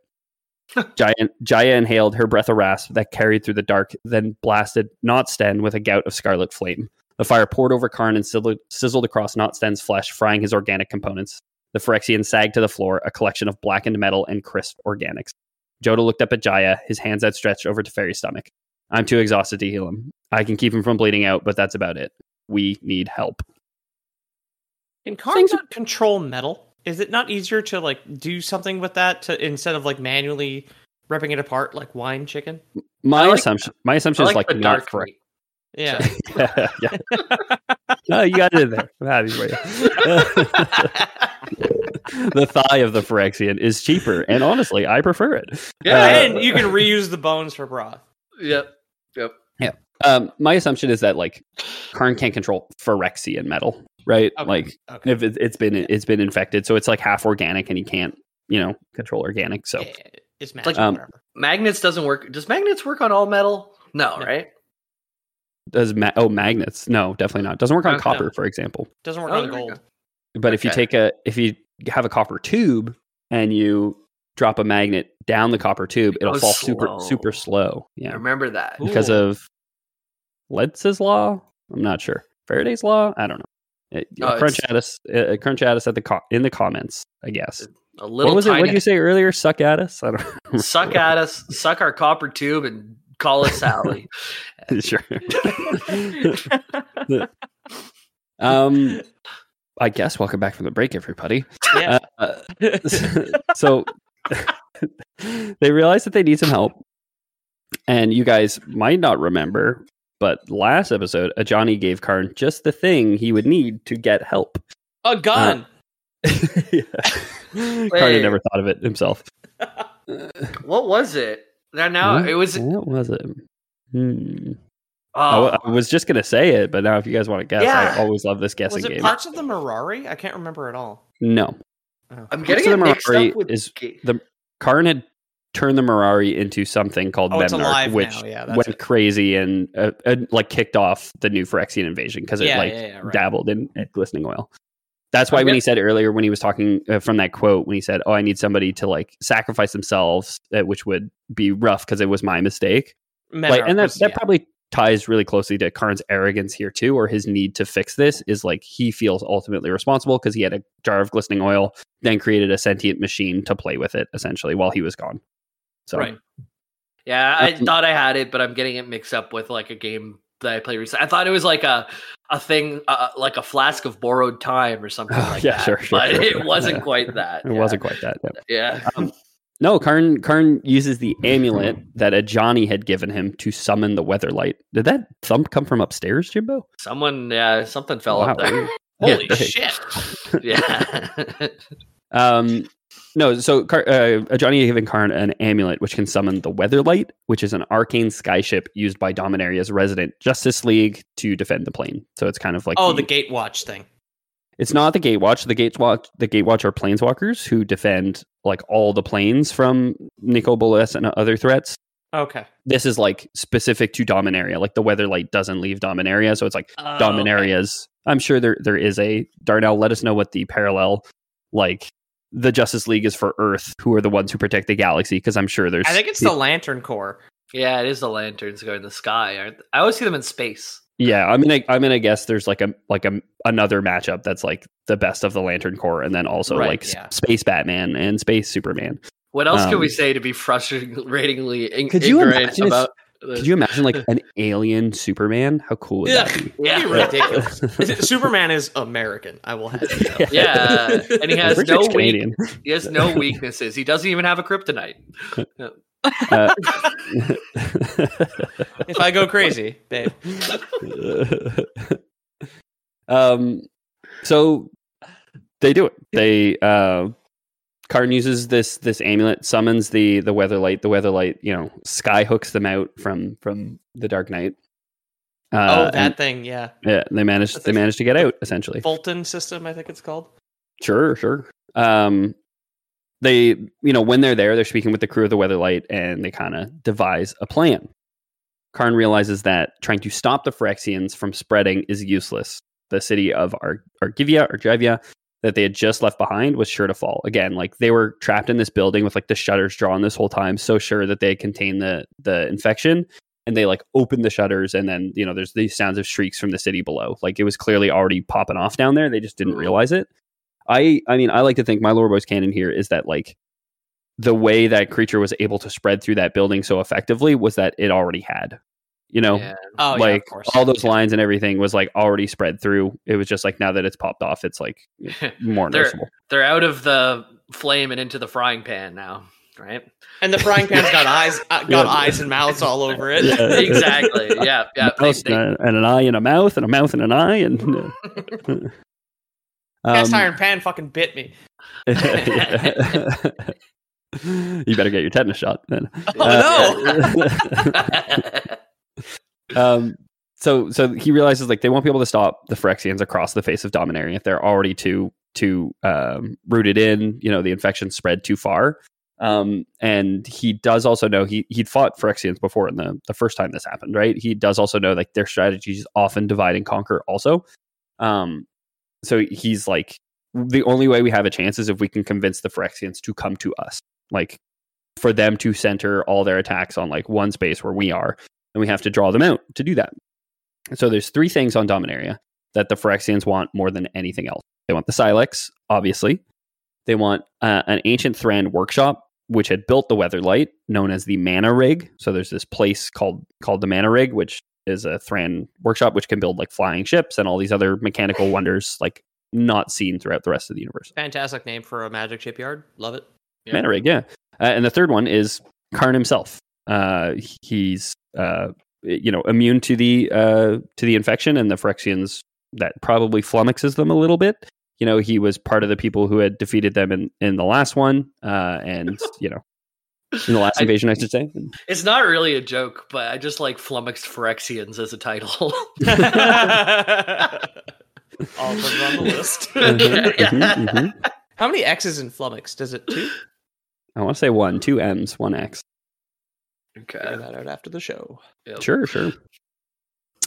Speaker 3: Jaya, Jaya inhaled her breath of rasp that carried through the dark, then blasted Not Sten with a gout of scarlet flame. The fire poured over Karn and sizzled across Not Sten's flesh, frying his organic components. The Phyrexian sagged to the floor, a collection of blackened metal and crisp organics. Jodah looked up at Jaya, his hands outstretched over Teferi's stomach. I'm too exhausted to heal him. I can keep him from bleeding out, but that's about it. We need help.
Speaker 1: Can Karn not control metal? Is it not easier to like do something with that to instead of like manually ripping it apart like wine chicken?
Speaker 3: My
Speaker 2: like-
Speaker 3: assumption, my assumption
Speaker 2: I
Speaker 3: is
Speaker 2: like
Speaker 3: like
Speaker 2: the
Speaker 3: not
Speaker 2: dark
Speaker 3: for.
Speaker 2: meat.
Speaker 1: Yeah. *laughs*
Speaker 3: yeah, yeah. *laughs* *laughs* no, you got it in there. I'm happy for you. The thigh of the Phyrexian is cheaper, and honestly, I prefer it.
Speaker 2: Yeah,
Speaker 3: Uh,
Speaker 1: and you can reuse the bones for broth.
Speaker 2: Yep. Yep.
Speaker 3: Um, my assumption is that like Karn can't control Phyrexian metal, right?
Speaker 1: Okay,
Speaker 3: Like
Speaker 1: okay.
Speaker 3: if it, it's been it's been infected, so it's like half organic, and he can't you know control organic. So
Speaker 1: Yeah, it's magic.
Speaker 3: um.
Speaker 2: Magnets doesn't work. Does magnets work on all metal? No,
Speaker 1: No.
Speaker 2: right?
Speaker 3: does ma- oh magnets? No, definitely not. Doesn't work on
Speaker 2: Okay.
Speaker 3: copper, for example.
Speaker 1: Doesn't work
Speaker 2: oh,
Speaker 1: on
Speaker 2: there we
Speaker 1: gold.
Speaker 3: But if you take a if you have a copper tube and you drop a magnet down the copper tube, it'll fall super
Speaker 2: slow.
Speaker 3: super slow.
Speaker 2: I
Speaker 3: Yeah,
Speaker 2: remember that.
Speaker 3: because
Speaker 1: Ooh.
Speaker 3: of Lenz's law. I'm not sure. Faraday's law. I don't know. It,
Speaker 2: Oh,
Speaker 3: crunch at us. Uh, crunch at us at the co- in the comments. I guess.
Speaker 2: A little
Speaker 3: what was it? What did you say earlier? Suck at us. I don't. *laughs*
Speaker 2: Suck at us, suck our copper tube, and call us Sally. *laughs*
Speaker 3: sure. *laughs* um, I guess welcome back from the break, everybody.
Speaker 1: Yeah.
Speaker 3: Uh, *laughs* so *laughs* they realize that they need some help. And you guys might not remember, but last episode, Johnny gave Karn just the thing he would need to get help.
Speaker 1: A gun. *laughs*
Speaker 3: yeah. Karn had never thought of it himself.
Speaker 2: What was it? Now, now
Speaker 3: What-
Speaker 2: it was.
Speaker 3: What was it? Hmm. I
Speaker 2: Oh,
Speaker 3: w- I was just gonna say it, but now if you guys want to guess,
Speaker 2: Yeah.
Speaker 3: I always love this guessing
Speaker 1: Was it
Speaker 3: game.
Speaker 1: parts of the Mirari? I can't remember at all.
Speaker 3: no,
Speaker 2: I'm
Speaker 3: Parts
Speaker 2: getting
Speaker 3: of
Speaker 2: it
Speaker 3: the
Speaker 2: mixed
Speaker 3: Mirari
Speaker 2: up with.
Speaker 3: is
Speaker 2: Ga-
Speaker 3: the Karn had turned the Mirari into something called
Speaker 1: Oh, it's alive
Speaker 3: which
Speaker 1: now. Yeah,
Speaker 3: went
Speaker 1: it.
Speaker 3: crazy and uh, uh, like kicked off the new Phyrexian invasion because it
Speaker 1: Yeah,
Speaker 3: like
Speaker 1: yeah, yeah, right.
Speaker 3: dabbled in, in glistening oil. That's why
Speaker 2: I'm
Speaker 3: when he said earlier when he was talking uh, from that quote when he said, "Oh, I need somebody to like sacrifice themselves," uh, which would be rough because it was my mistake. like, and that
Speaker 1: was-
Speaker 3: that
Speaker 1: yeah.
Speaker 3: probably ties really closely to Karn's arrogance here too, or his need to fix this is like he feels ultimately responsible because he had a jar of glistening oil, then created a sentient machine to play with it essentially while he was gone. So
Speaker 2: Right. Yeah, I thought I had it, but I'm getting it mixed up with like a game that I played recently. I thought it was like a a thing, uh, like a flask of borrowed time or something *laughs* like
Speaker 3: yeah,
Speaker 2: that.
Speaker 3: sure, sure,
Speaker 2: but
Speaker 3: sure,
Speaker 2: it
Speaker 3: sure.
Speaker 2: wasn't
Speaker 3: Yeah. *laughs*
Speaker 2: quite that.
Speaker 3: it
Speaker 2: yeah.
Speaker 3: wasn't quite that. yeah.
Speaker 2: Yeah.
Speaker 3: Um, no, Karn Karn uses the amulet that Ajani had given him to summon the Weatherlight. Did that thump come from upstairs, Jimbo?
Speaker 2: Someone, yeah, something fell
Speaker 3: Wow,
Speaker 2: up there. *laughs*
Speaker 1: Holy
Speaker 3: Yeah.
Speaker 1: shit! *laughs*
Speaker 2: yeah.
Speaker 3: Um, no, so uh, Ajani had given Karn an amulet which can summon the Weatherlight, which is an arcane skyship used by Dominaria's resident Justice League to defend the plane. So it's kind of like
Speaker 1: Oh, the Gatewatch thing.
Speaker 3: It's not the Gatewatch. The Gatewatch, the Gatewatch are planeswalkers who defend like all the planes from Nicol Bolas and other threats.
Speaker 1: Okay.
Speaker 3: This is like specific to Dominaria. Like the Weatherlight doesn't leave Dominaria, so it's like
Speaker 1: Oh,
Speaker 3: Dominaria's. I'm sure there there is a Darnell. Let us know what the parallel like. The Justice League is for Earth, who are the ones who protect the galaxy. Because I'm sure there's.
Speaker 1: I think it's the Lantern Corps.
Speaker 2: yeah, it is the lanterns going in the sky. aren't? I always see them in space.
Speaker 3: Yeah, I'm gonna I'm gonna guess there's like a like a another matchup that's like the best of the Lantern Corps, and then also
Speaker 2: Right,
Speaker 3: like
Speaker 1: yeah.
Speaker 3: Space Batman and Space Superman.
Speaker 2: What else can
Speaker 3: Um,
Speaker 2: we say to be frustratingly in-
Speaker 3: Could you
Speaker 2: ignorant
Speaker 3: imagine if-
Speaker 2: about?
Speaker 3: Could you imagine like *laughs* an alien Superman? How cool would
Speaker 1: Yeah,
Speaker 3: that be?
Speaker 2: Yeah.
Speaker 1: ridiculous. *laughs* Superman is American. I will have *laughs* you know.
Speaker 2: Yeah, and he has no weak,
Speaker 3: Canadian.
Speaker 2: he has no weaknesses. He doesn't even have a kryptonite.
Speaker 3: Uh, *laughs*
Speaker 1: If I go crazy, babe. *laughs*
Speaker 3: um, so they do it. They uh, Karn uses this this amulet, summons the the Weatherlight. The Weatherlight, you know, sky hooks them out from from the Dark Knight.
Speaker 1: oh,
Speaker 3: Uh,
Speaker 1: that
Speaker 3: and-
Speaker 1: thing. Yeah.
Speaker 3: yeah, they managed
Speaker 1: That's
Speaker 3: they managed to get out essentially.
Speaker 1: Fulton system, I think it's called.
Speaker 3: Sure, sure. Um, they, you know, when they're there, they're speaking with the crew of the Weatherlight, and they kind of devise a plan. Karn realizes that trying to stop the Phyrexians from spreading is useless. The city of Ar- Argivia, Argivia, that they had just left behind was sure to fall. Again, like they were trapped in this building with like the shutters drawn this whole time, so sure that they contained the the infection. And they like opened the shutters, and then you know there's these sounds of shrieks from the city below. Like it was clearly already popping off down there. They just didn't realize it. I I mean I like to think my lore boys canon here is that like the way that creature was able to spread through that building so effectively was that it already had. You know,
Speaker 2: Yeah.
Speaker 1: Oh,
Speaker 3: like
Speaker 1: of course.
Speaker 3: all those lines and everything was like already spread through. It was just like now that it's popped off, it's like *laughs* more
Speaker 2: They're-
Speaker 3: noticeable.
Speaker 2: They're out of the flame and into the frying pan now, right?
Speaker 1: And the frying pan's got *laughs* eyes, uh, got
Speaker 3: Yeah.
Speaker 1: eyes and mouths all over it.
Speaker 3: Yeah. *laughs*
Speaker 2: exactly. Yeah. Yeah.
Speaker 3: A mouse
Speaker 2: They-
Speaker 3: and, and an eye and a mouth and a mouth and an eye and.
Speaker 1: Cast
Speaker 3: Um,
Speaker 1: iron pan fucking bit me. *laughs* *laughs*
Speaker 3: you better get your tetanus shot then. *laughs*
Speaker 1: Oh
Speaker 3: um, so so he realizes like they won't be able to stop the Phyrexians across the face of Dominaria. If they're already too too um, rooted in. You know, the infection spread too far. Um, and he does also know he he'd fought Phyrexians before in the the first time this happened, right? He does also know like their strategies often divide and conquer. Also, um, so he's like the only way we have a chance is if we can convince the Phyrexians to come to us, like for them to center all their attacks on like one space where we are, and we have to draw them out to do that. So there's three things on Dominaria that the Phyrexians want more than anything else. They want the Sylex, obviously. They want uh, an ancient Thran workshop, which had built the Weatherlight, known as the Mana Rig. So there's this place called called the Mana Rig, which is a Thran workshop, which can build like flying ships and all these other mechanical *laughs* wonders, like not seen throughout the rest of the universe.
Speaker 1: Fantastic name for a magic shipyard. Love it.
Speaker 2: Yeah.
Speaker 3: Mana Rig, yeah. Uh, and the third one is Karn himself. Uh, he's uh, you know immune to the uh, to the infection, and the Phyrexians that probably flummoxes them a little bit. You know, he was part of the people who had defeated them in in the last one, uh, and *laughs* you know, in the last
Speaker 2: I-
Speaker 3: invasion, I should say.
Speaker 2: It's not really a joke, but I just like flummoxed Phyrexians as a title. *laughs* *laughs*
Speaker 1: All of them on the list.
Speaker 3: Mhm, mhm, mhm.
Speaker 1: How many X's in Flummox? Does it two?
Speaker 3: I want to say one, two M's, one X.
Speaker 2: Okay.
Speaker 1: Figure that out after the show.
Speaker 2: Yep.
Speaker 3: Sure, sure.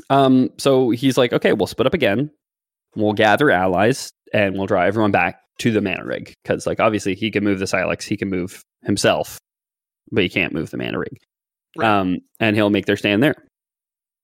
Speaker 3: Um, so he's like, okay, we'll split up again. We'll gather allies and we'll draw everyone back to the mana rig because, like, obviously he can move the Sylex, he can move himself, but he can't move the mana rig.
Speaker 1: Right.
Speaker 3: Um, and he'll make their stand there.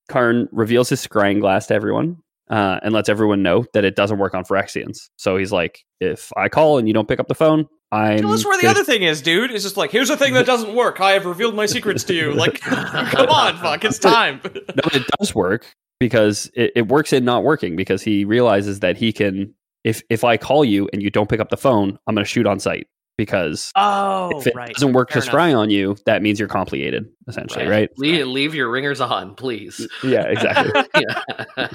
Speaker 3: Karn reveals his scrying glass to everyone uh, and lets everyone know that it doesn't work on Phyrexians. So he's like, if I call and you don't pick up the phone, I'm
Speaker 1: Tell us where the other thing is, dude. It's just like, here's the thing that doesn't work. I have revealed my secrets to you. Like, *laughs* come on, fuck, it's *laughs* time.
Speaker 3: no, it does work because it, it works in not working because he realizes that he can if if I call you and you don't pick up the phone, I'm going to shoot on sight because
Speaker 1: Oh,
Speaker 3: if it doesn't work to scry on you, that means you're complicated essentially, right?
Speaker 2: Leave, leave your ringers on, please.
Speaker 3: Yeah, exactly. *laughs*
Speaker 2: yeah.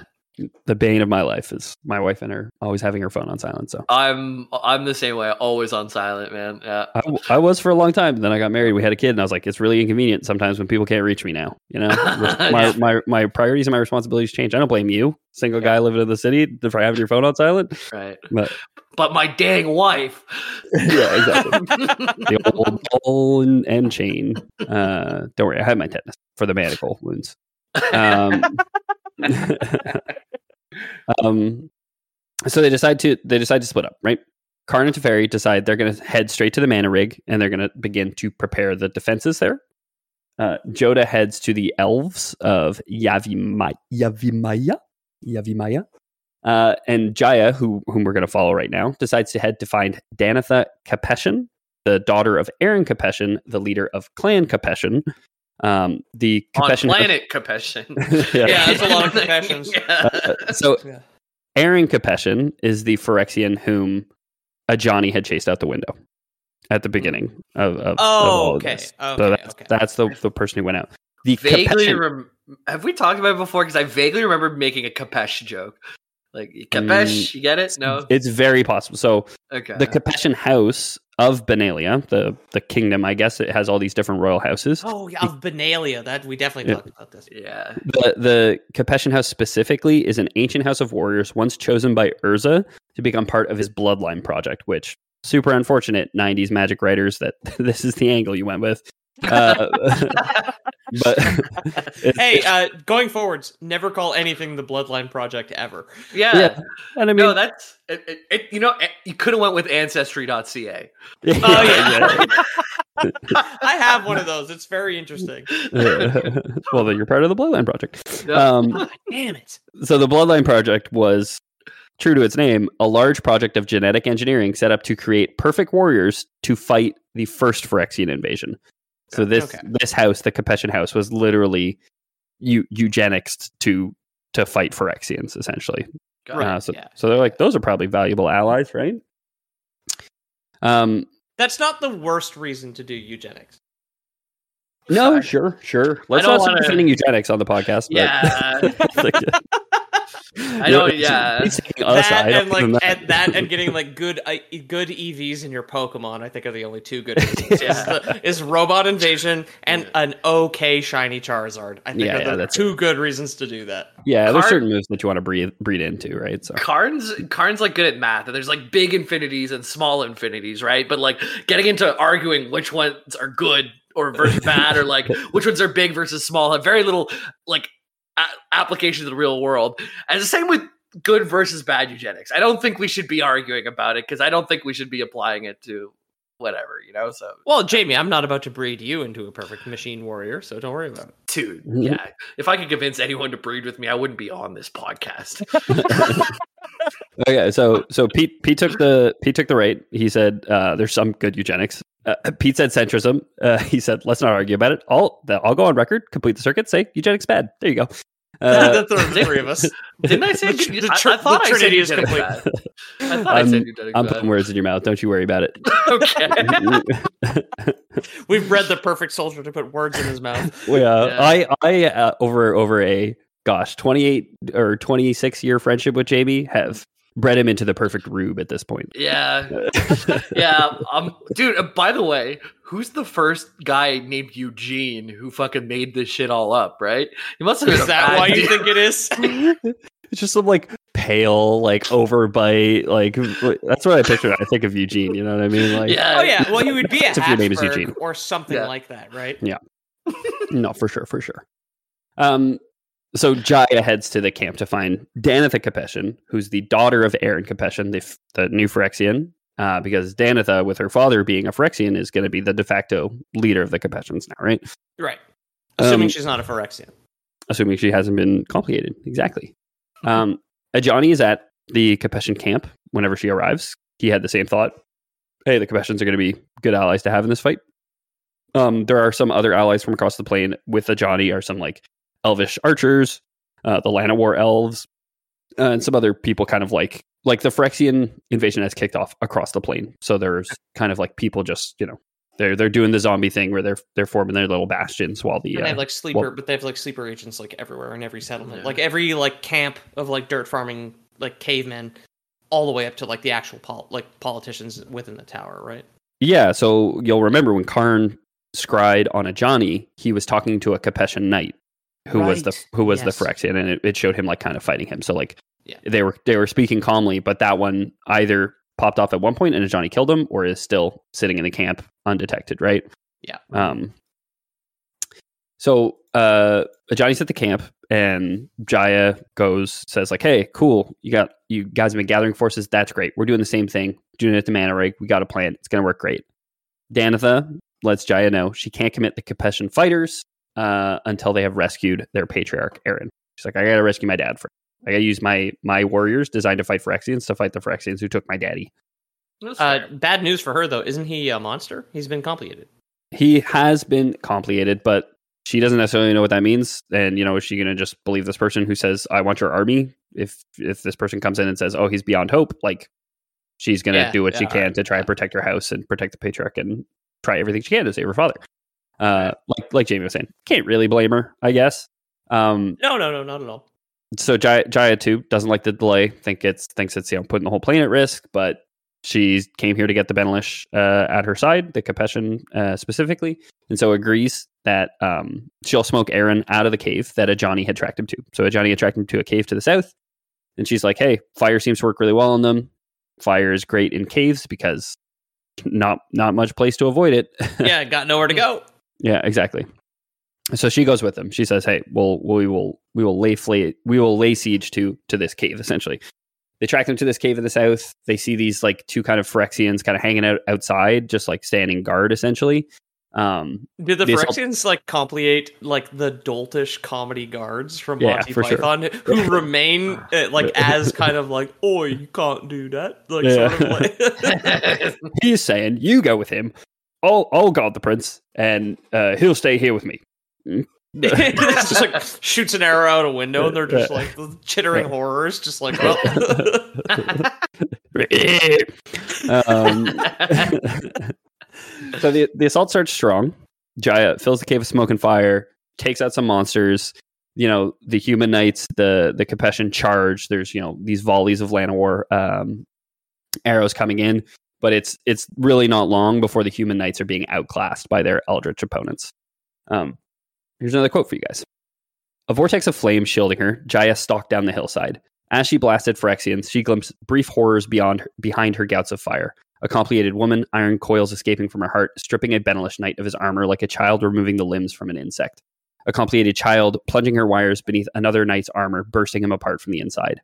Speaker 3: The bane of my life is my wife and her always having her phone on silent. So
Speaker 2: I'm I'm the same way. Always on silent, man. Yeah.
Speaker 3: I, I was for a long time. Then I got married. We had a kid, and I was like, it's really inconvenient sometimes when people can't reach me now. You know, *laughs* my, my my priorities and my responsibilities change. I don't blame you, single guy living in the city, for having your phone on silent.
Speaker 2: Right.
Speaker 3: But
Speaker 2: But my dang wife. *laughs*
Speaker 3: yeah, exactly. the old ball and, and chain. Uh, don't worry, I had my tetanus for the manacle wounds. Um, *laughs* um, so they decide to they decide to split up, right? Karn and Teferi decide they're going to head straight to the mana rig and they're going to begin to prepare the defenses there. Uh, Jodah heads to the elves of Yavimaya, Yavimaya, Yavimaya. Uh, and Jaya, who whom we're going to follow right now, decides to head to find Danitha Capashen, the daughter of Aron Capashen, the leader of Clan Capashen. Um, the
Speaker 2: On
Speaker 3: Capashen
Speaker 2: planet Capashen. *laughs*
Speaker 3: Yeah.
Speaker 1: Yeah, that's a lot of confessions. *laughs*
Speaker 2: Yeah.
Speaker 3: Uh, so
Speaker 1: Yeah.
Speaker 3: Aron Capashen is the Phyrexian whom a Johnny had chased out the window at the beginning of, of, of all
Speaker 1: Oh,
Speaker 3: of
Speaker 1: okay.
Speaker 3: this.
Speaker 1: Okay,
Speaker 3: so that's,
Speaker 1: okay.
Speaker 3: that's the, the person who went out. The
Speaker 2: vaguely
Speaker 3: Capashen-
Speaker 2: rem- have we talked about it before? Because I vaguely remember making a Capesh joke. Like Capesh, mm. you get it? No.
Speaker 3: It's very possible. So
Speaker 2: Okay.
Speaker 3: the Capashen house of Benalia, the the kingdom, I guess it has all these different royal houses.
Speaker 1: Oh, yeah, of Benalia. That we definitely
Speaker 3: Yeah.
Speaker 1: talked about this.
Speaker 2: yeah.
Speaker 3: The the Capashen house specifically is an ancient house of warriors once chosen by Urza to become part of his bloodline project, which super unfortunate 90s magic writers that *laughs* this is the angle you went with. Uh, *laughs* but *laughs*
Speaker 1: Hey, uh, going forwards, never call anything the Bloodline Project ever.
Speaker 2: Yeah.
Speaker 3: yeah, and I mean,
Speaker 2: no, that's it, it, it- you know it- you could have went with ancestry.ca.
Speaker 3: yeah, *laughs*
Speaker 1: Oh yeah, I have one of those. It's very interesting.
Speaker 3: well, then you're part of the Bloodline Project.
Speaker 2: Yep.
Speaker 3: Um,
Speaker 1: God damn it!
Speaker 3: so the Bloodline Project was true to its name, a large project of genetic engineering set up to create perfect warriors to fight the first Phyrexian invasion. So this
Speaker 1: Okay.
Speaker 3: this house, the Capashen house, was literally eu- eugenics to to fight Phyrexians, essentially.
Speaker 2: It.
Speaker 3: Uh, so,
Speaker 1: yeah.
Speaker 3: so they're like, those are probably valuable allies, right? Um,
Speaker 1: That's not the worst reason to do eugenics.
Speaker 3: no, sure, sure. Let's
Speaker 2: don't
Speaker 3: start defending eugenics on the podcast.
Speaker 2: Yeah. *laughs*
Speaker 3: Like, *laughs*
Speaker 2: I know, yeah.
Speaker 3: he's taking us
Speaker 1: that and like
Speaker 3: know.
Speaker 1: and that and getting like good uh, good EVs in your Pokemon, I think are the only two good reasons. *laughs*
Speaker 2: Yeah.
Speaker 1: is, robot invasion and an okay shiny Charizard. I think
Speaker 3: Yeah,
Speaker 1: are
Speaker 3: yeah,
Speaker 1: the two good reasons to do that.
Speaker 3: yeah, there's certain moves that you want to breed breed into, right? So
Speaker 2: Karn's Karn's like good at math, and there's like big infinities and small infinities, right? But like getting into arguing which ones are good or versus bad, or like *laughs* which ones are big versus small, have very little like a- application to the real world. And the same with good versus bad eugenics. I don't think we should be arguing about it because I don't think we should be applying it to whatever, you know. So,
Speaker 1: Well, Jamie, I'm not about to breed you into a perfect machine warrior, so don't worry about it.
Speaker 2: dude,
Speaker 3: Mhm.
Speaker 2: yeah, if I could convince anyone to breed with me, I wouldn't be on this podcast. *laughs*
Speaker 3: okay, so so Pete Pete took the Pete took the right. He said uh, there's some good eugenics. Uh, Pete said centrism. Uh, *laughs* he said let's not argue about it. I'll I'll go on record, complete the circuit, say eugenics bad. There you go. *laughs* Uh,
Speaker 1: the, the three of us.
Speaker 2: Didn't I say?
Speaker 1: The the
Speaker 2: I-
Speaker 1: tr-
Speaker 2: I, thought
Speaker 1: the
Speaker 2: I said
Speaker 1: Trinity is
Speaker 2: eugenics
Speaker 1: complete.
Speaker 2: bad. *laughs* I thought I
Speaker 3: I'm,
Speaker 2: said you did
Speaker 3: I'm
Speaker 2: good.
Speaker 3: putting words in your mouth. Don't you worry about it.
Speaker 2: okay.
Speaker 1: We've read the perfect soldier to put words in his mouth.
Speaker 3: Well, yeah,
Speaker 2: Yeah.
Speaker 3: I, I, uh, over, over a gosh, 28 or 26 year friendship with Jamie have bred him into the perfect rube at this point.
Speaker 2: Yeah. *laughs* Yeah. Um, dude, uh, by the way, who's the first guy named Eugene who fucking made this shit all up, right? He must have been
Speaker 1: Is that
Speaker 2: bad
Speaker 1: why you think it is? *laughs*
Speaker 3: It's just some like pale, like overbite, like that's what I picture. I think of Eugene. You know what I mean? Like,
Speaker 2: Yeah.
Speaker 1: Oh yeah, well you would be a *laughs*
Speaker 3: if your name is Eugene.
Speaker 1: or something
Speaker 2: Yeah.
Speaker 1: like that, right? Yeah.
Speaker 3: no, for sure, for sure. Um, so Jaya heads to the camp to find Danitha Capashen, who's the daughter of Aron Capashen, the, the new Phyrexian, uh, because Danitha, with her father being a Phyrexian, is going to be the de facto leader of the Capashens now, right?
Speaker 1: Right. Assuming
Speaker 3: Um,
Speaker 1: she's not a Phyrexian.
Speaker 3: Assuming she hasn't been complicated. Exactly. Um, Ajani is at the Capashen camp whenever she arrives. He had the same thought. Hey, the Capashens are going to be good allies to have in this fight. Um, there are some other allies from across the plane with Ajani are some like elvish archers, uh, the Llanowar elves, uh, and some other people kind of like like the Phyrexian invasion has kicked off across the plane. So there's kind of like people just, you know, they're they're doing the zombie thing where they're they're forming their little bastions while the
Speaker 1: And they
Speaker 3: uh,
Speaker 1: have like sleeper,
Speaker 3: well-
Speaker 1: but they have like sleeper agents like everywhere in every settlement,
Speaker 2: Yeah.
Speaker 1: like every like camp of like dirt farming, like cavemen, all the way up to like the actual pol- like politicians within the tower, right?
Speaker 3: Yeah, so you'll remember when Karn scried on a Johnny, he was talking to a Capashen knight who was the who was
Speaker 1: yes.
Speaker 3: the Phyrexian, and it, it showed him like kind of fighting him. So like
Speaker 1: Yeah.
Speaker 3: they were they were speaking calmly, but that one either popped off at one point and Johnny killed him, or is still sitting in the camp undetected, right?
Speaker 1: Yeah.
Speaker 3: Um. So uh, Johnny's at the camp, and Jaya goes says like, "Hey, cool, you got you guys have been gathering forces. That's great. We're doing the same thing, doing it at the Mana Rig. We got a plan. It's gonna work great." Danitha lets Jaya know she can't commit the Capashen fighters uh, until they have rescued their patriarch Aron. She's like, "I gotta rescue my dad first. I gotta use my my warriors designed to fight Phyrexians to fight the Phyrexians who took my daddy."
Speaker 1: Uh, bad news for her though, isn't he a monster? He's been complicated.
Speaker 3: he has been complicated, but she doesn't necessarily know what that means. And you know, is she going to just believe this person who says, "I want your army"? If if this person comes in and says, "Oh, he's beyond hope," like she's going to
Speaker 1: Yeah,
Speaker 3: do what she
Speaker 1: yeah,
Speaker 3: can to try and protect her house and protect the patriarch and try everything she can to save her father. Uh, like like Jamie was saying, can't really blame her, I guess. Um,
Speaker 1: No, no, no, not at all.
Speaker 3: so Jaya, Jaya too doesn't like the delay. Think it's thinks it's you know putting the whole plane at risk, but she came here to get the Benalish uh, at her side, the Capashen uh, specifically, and so agrees that um, she'll smoke Aron out of the cave that Ajani had tracked him to. So Ajani had tracked him to a cave to the south, and she's like, "Hey, fire seems to work really well on them. Fire is great in caves because not not much place to avoid it." *laughs*
Speaker 1: Yeah, got nowhere to go.
Speaker 3: Yeah, exactly. So she goes with them. She says, "Hey, we'll we will we will lay fla- we will lay siege to to this cave." Essentially, they track them to this cave in the south. They see these like two kind of Phyrexians kind of hanging out outside, just like standing guard. Essentially, um,
Speaker 1: Did the Phyrexians like complicate like the doltish comedy guards from
Speaker 3: Yeah,
Speaker 1: Monty
Speaker 3: for sure.
Speaker 1: Who *laughs* remain uh, like *laughs* as kind of like, "Oh, you can't do that." Like
Speaker 3: Yeah.
Speaker 1: sort of like *laughs*
Speaker 3: he's saying, "You go with him. I'll I'll guard the prince, and uh, he'll stay here with me."
Speaker 1: it's *laughs* *laughs* just like shoots an arrow out a window and they're just *laughs*
Speaker 3: Yeah.
Speaker 1: like chittering horrors, just like well
Speaker 3: um, so the the assault starts strong. Jaya fills the cave with smoke and fire, takes out some monsters. You know, the human knights, the the Capashen charge. There's you know these volleys of Llanowar um, arrows coming in, but it's it's really not long before the human knights are being outclassed by their eldritch opponents. Um, here's another quote for you guys. A vortex of flame shielding her, Jaya stalked down the hillside. As she blasted Phyrexians, she glimpsed brief horrors beyond behind her gouts of fire. A complicated woman, iron coils escaping from her heart, stripping a Benalish knight of his armor like a child removing the limbs from an insect. A complicated child plunging her wires beneath another knight's armor, bursting him apart from the inside.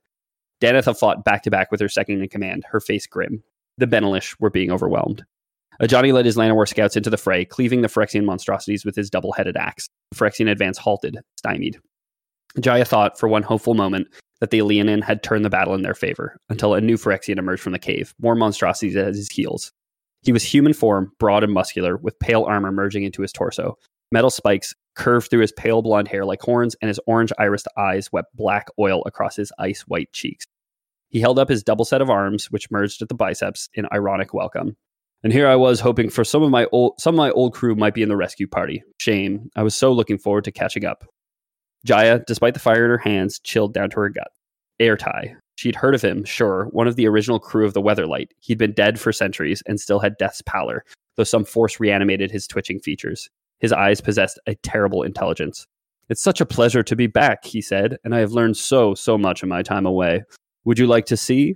Speaker 3: Danitha fought back to back with her second in command, her face grim. The Benalish were being overwhelmed. Ajani led his Llanowar scouts into the fray, cleaving the Phyrexian monstrosities with his double headed axe. The Phyrexian advance halted, stymied. Jaya thought for one hopeful moment that the Leonin had turned the battle in their favor, until a new Phyrexian emerged from the cave, more monstrosities at his heels. He was human form, broad and muscular, with pale armor merging into his torso. Metal spikes curved through his pale blonde hair like horns, and his orange irised eyes wept black oil across his ice white cheeks. He held up his double set of arms, which merged at the biceps in ironic welcome. And here I was hoping for some of my old some of my old crew might be in the rescue party. Shame. I was so looking forward to catching up. Jaya, despite the fire in her hands, chilled down to her gut. Ertai. She'd heard of him, sure, one of the original crew of the Weatherlight. He'd been dead for centuries and still had death's pallor, though some force reanimated his twitching features. His eyes possessed a terrible intelligence. It's such a pleasure to be back, he said, and I have learned so, so much in my time away. Would you like to see?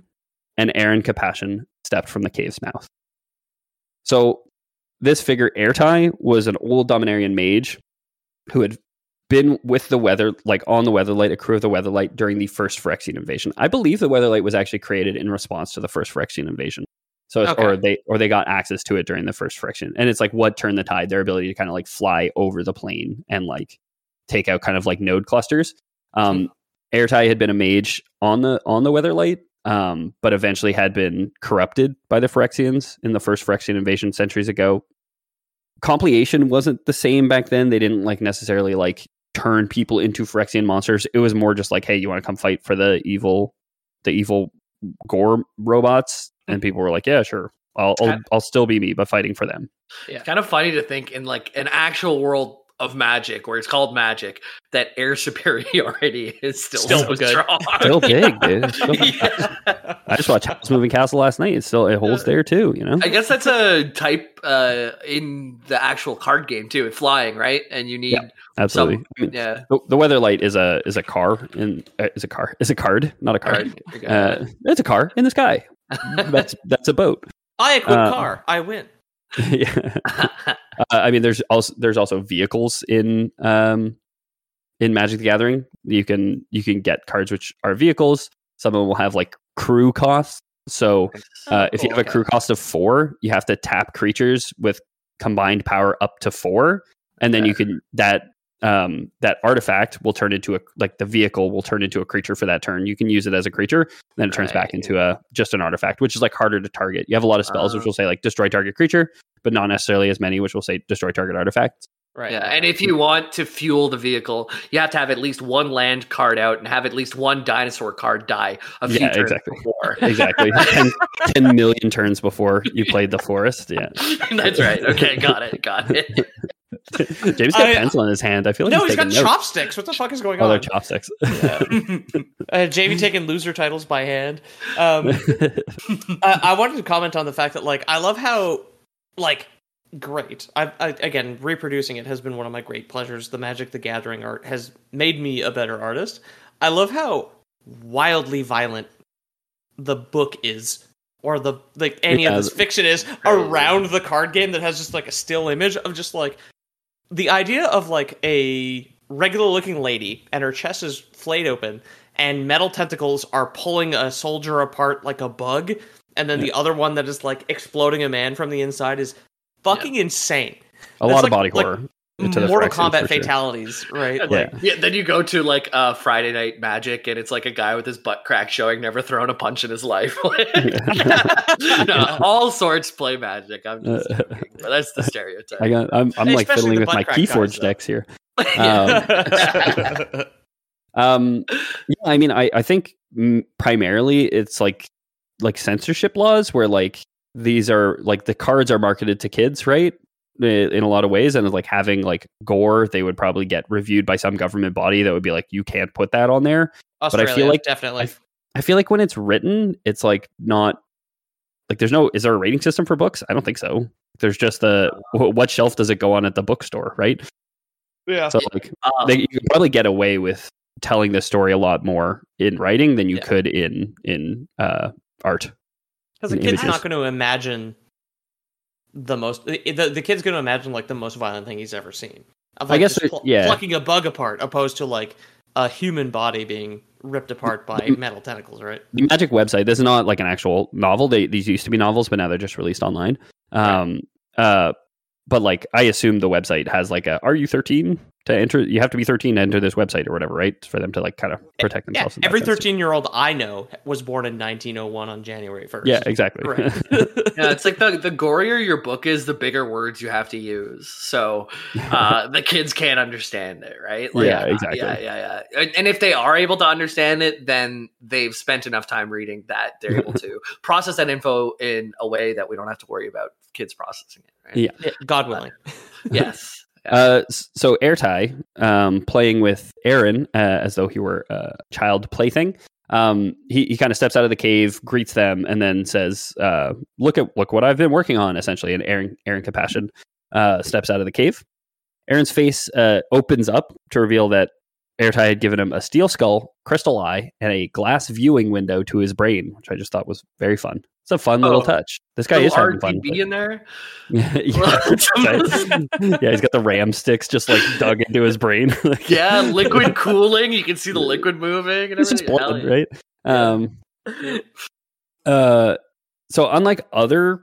Speaker 3: And Aron Capashen stepped from the cave's mouth. So, this figure, Ertai, was an old Dominarian mage who had been with the weather, like on the Weatherlight, a crew of the Weatherlight during the first Phyrexian invasion. I believe the Weatherlight was actually created in response to the first Phyrexian invasion. So, it's,
Speaker 1: Okay.
Speaker 3: or they or they got access to it during the first friction, and it's like what turned the tide, their ability to kind of like fly over the plane and like take out kind of like node clusters. Um, Ertai had been a mage on the on the Weatherlight, um, but eventually had been corrupted by the Phyrexians in the first Phyrexian invasion centuries ago. Compleation wasn't the same back then. They didn't like necessarily like turn people into Phyrexian monsters. It was more just like, hey, you want to come fight for the evil, the evil gore robots? And people were like, yeah, sure. I'll I'll, I'll still be me, but fighting for them.
Speaker 2: It's kind of funny to think in like an actual world of magic where it's called magic that air superiority *laughs* is still,
Speaker 1: Still
Speaker 2: so
Speaker 1: good.
Speaker 2: strong.
Speaker 3: Still big, dude. *laughs* Still-
Speaker 2: Yeah.
Speaker 3: I just watched Howl's Moving Castle last night. It still it holds there too. You know.
Speaker 2: I guess that's a type uh, in the actual card game too. It's flying, right? And you need
Speaker 3: Yeah. Absolutely.
Speaker 2: some- yeah.
Speaker 3: the, the Weatherlight is a is a car in uh, is a car is a card, not a
Speaker 2: All
Speaker 3: card.
Speaker 2: right.
Speaker 3: Uh, it's a car in the sky. *laughs* That's that's a boat.
Speaker 1: I equip
Speaker 3: Uh,
Speaker 1: car. I win.
Speaker 3: yeah. Uh, I mean, there's also there's also vehicles in um in Magic the Gathering. You can you can get cards which are vehicles. Some of them will have like crew costs. So uh, if you
Speaker 1: Oh,
Speaker 3: have a crew cost of four, you have to tap creatures with combined power up to four, and then you can that um, that artifact will turn into a like the vehicle will turn into a creature for that turn. You can use it as a creature, then it turns back into a just an artifact, which is like harder to target. You have a lot of spells which
Speaker 2: Ah.
Speaker 3: will say like destroy target creature, but not necessarily as many which will say destroy target artifact.
Speaker 1: Right.
Speaker 2: Yeah, and if you want to fuel the vehicle, you have to have at least one land card out and have at least one dinosaur card die a few
Speaker 3: Yeah,
Speaker 2: turns
Speaker 3: exactly.
Speaker 2: before. *laughs*
Speaker 3: Exactly, 10, 10 million turns before you *laughs* played the forest. Yeah, *laughs*
Speaker 2: That's right. Okay, got it. Got it.
Speaker 3: James got a
Speaker 1: I-
Speaker 3: pencil in his hand. I feel like
Speaker 1: no, he's got
Speaker 3: notes.
Speaker 1: chopsticks. What the fuck is going
Speaker 3: Oh, they're
Speaker 1: on?
Speaker 3: chopsticks.
Speaker 1: uh, Jamie taking loser titles by hand. Um, I, I wanted to comment on the fact that like I love how like great. I, I again reproducing it has been one of my great pleasures. The Magic the Gathering art has made me a better artist. I love how wildly violent the book is. Or the like any
Speaker 3: Yeah,
Speaker 1: of this fiction is around the card game that has just like a still image of just like the idea of like a regular looking lady and her chest is flayed open and metal tentacles are pulling a soldier apart like a bug and then the other one that is like exploding a man from the inside is fucking insane
Speaker 3: a
Speaker 1: That's
Speaker 3: lot
Speaker 1: like-
Speaker 3: of body
Speaker 1: like
Speaker 3: horror. to the
Speaker 1: mortal
Speaker 3: Phyrexians,
Speaker 1: kombat
Speaker 3: for sure.
Speaker 1: fatalities right
Speaker 2: And,
Speaker 1: like
Speaker 2: like, yeah. Then you go to like uh, Friday Night Magic, and it's like a guy with his butt crack showing, never thrown a punch in his life. *laughs* *laughs* no, all sorts play Magic. I'm just joking, but that's the stereotype.
Speaker 3: I got. I'm, I'm like fiddling with my
Speaker 1: crack
Speaker 3: Keyforge
Speaker 1: guys,
Speaker 3: decks here.
Speaker 2: Yeah. *laughs*
Speaker 3: Um, yeah, I mean, I I think primarily it's like like censorship laws where like these are like the cards are marketed to kids, right? In a lot of ways, and like having like gore, they would probably get reviewed by some government body that would be like, you can't put that on there.
Speaker 1: Australia,
Speaker 3: I feel like-
Speaker 1: definitely
Speaker 3: I feel like when it's written, it's like not like there's no is there a rating system for books? I don't think so. There's just the what shelf does it go on at the bookstore, right?
Speaker 1: yeah
Speaker 3: So like
Speaker 2: Um,
Speaker 3: they, you could probably get away with telling the story a lot more in writing than you
Speaker 1: Yeah.
Speaker 3: could in in uh, art.
Speaker 1: Because the kid's
Speaker 3: images.
Speaker 1: not going to imagine the most the, the, the kid's going to imagine like the most violent thing he's ever seen of,
Speaker 3: I guess it-
Speaker 1: pl-
Speaker 3: yeah.
Speaker 1: plucking a bug apart opposed to like a human body being ripped apart by
Speaker 3: Mm-hmm.
Speaker 1: metal tentacles right
Speaker 3: The Magic website. This is not like an actual novel. They these used to be novels, but now they're just released online. Um, uh, but like I assume the website has like a "Are you 13?" to enter. You have to be 13 to enter this website or whatever, right? For them to like kind of protect themselves. in that
Speaker 1: every 13 year old I know was born in 1901 on January 1st.
Speaker 3: Yeah, exactly.
Speaker 1: Correct. *laughs*
Speaker 2: yeah, it's like the the gorier your book is, the bigger words you have to use. So uh, *laughs* the kids can't understand it, right?
Speaker 3: Yeah,
Speaker 2: uh,
Speaker 3: exactly.
Speaker 2: Yeah, yeah, yeah. And, and if they are able to understand it, then they've spent enough time reading that they're able *laughs* to process that info in a way that we don't have to worry about kids processing it.
Speaker 3: Yeah,
Speaker 1: God willing. *laughs*
Speaker 2: Yes.
Speaker 3: Uh, so Ertai, um, playing with Aron uh, as though he were a child plaything. Um, he he kind of steps out of the cave, greets them, and then says, uh, "Look at look what I've been working on." Essentially, and Aron Aron Capashen uh, steps out of the cave. Aron's face uh, opens up to reveal that Ertai had given him a steel skull, crystal eye, and a glass viewing window to his brain, which I just thought was very fun. It's a fun little
Speaker 2: Oh.
Speaker 3: touch. This guy
Speaker 2: Little
Speaker 3: is having fun.
Speaker 2: RGB in there. *laughs*
Speaker 3: yeah, *laughs* *laughs* yeah, he's got the ram sticks just like dug into his brain.
Speaker 2: Yeah, liquid cooling. You can see the liquid moving and
Speaker 3: it's just
Speaker 2: everything.
Speaker 3: Blood, right? Um, uh, so unlike other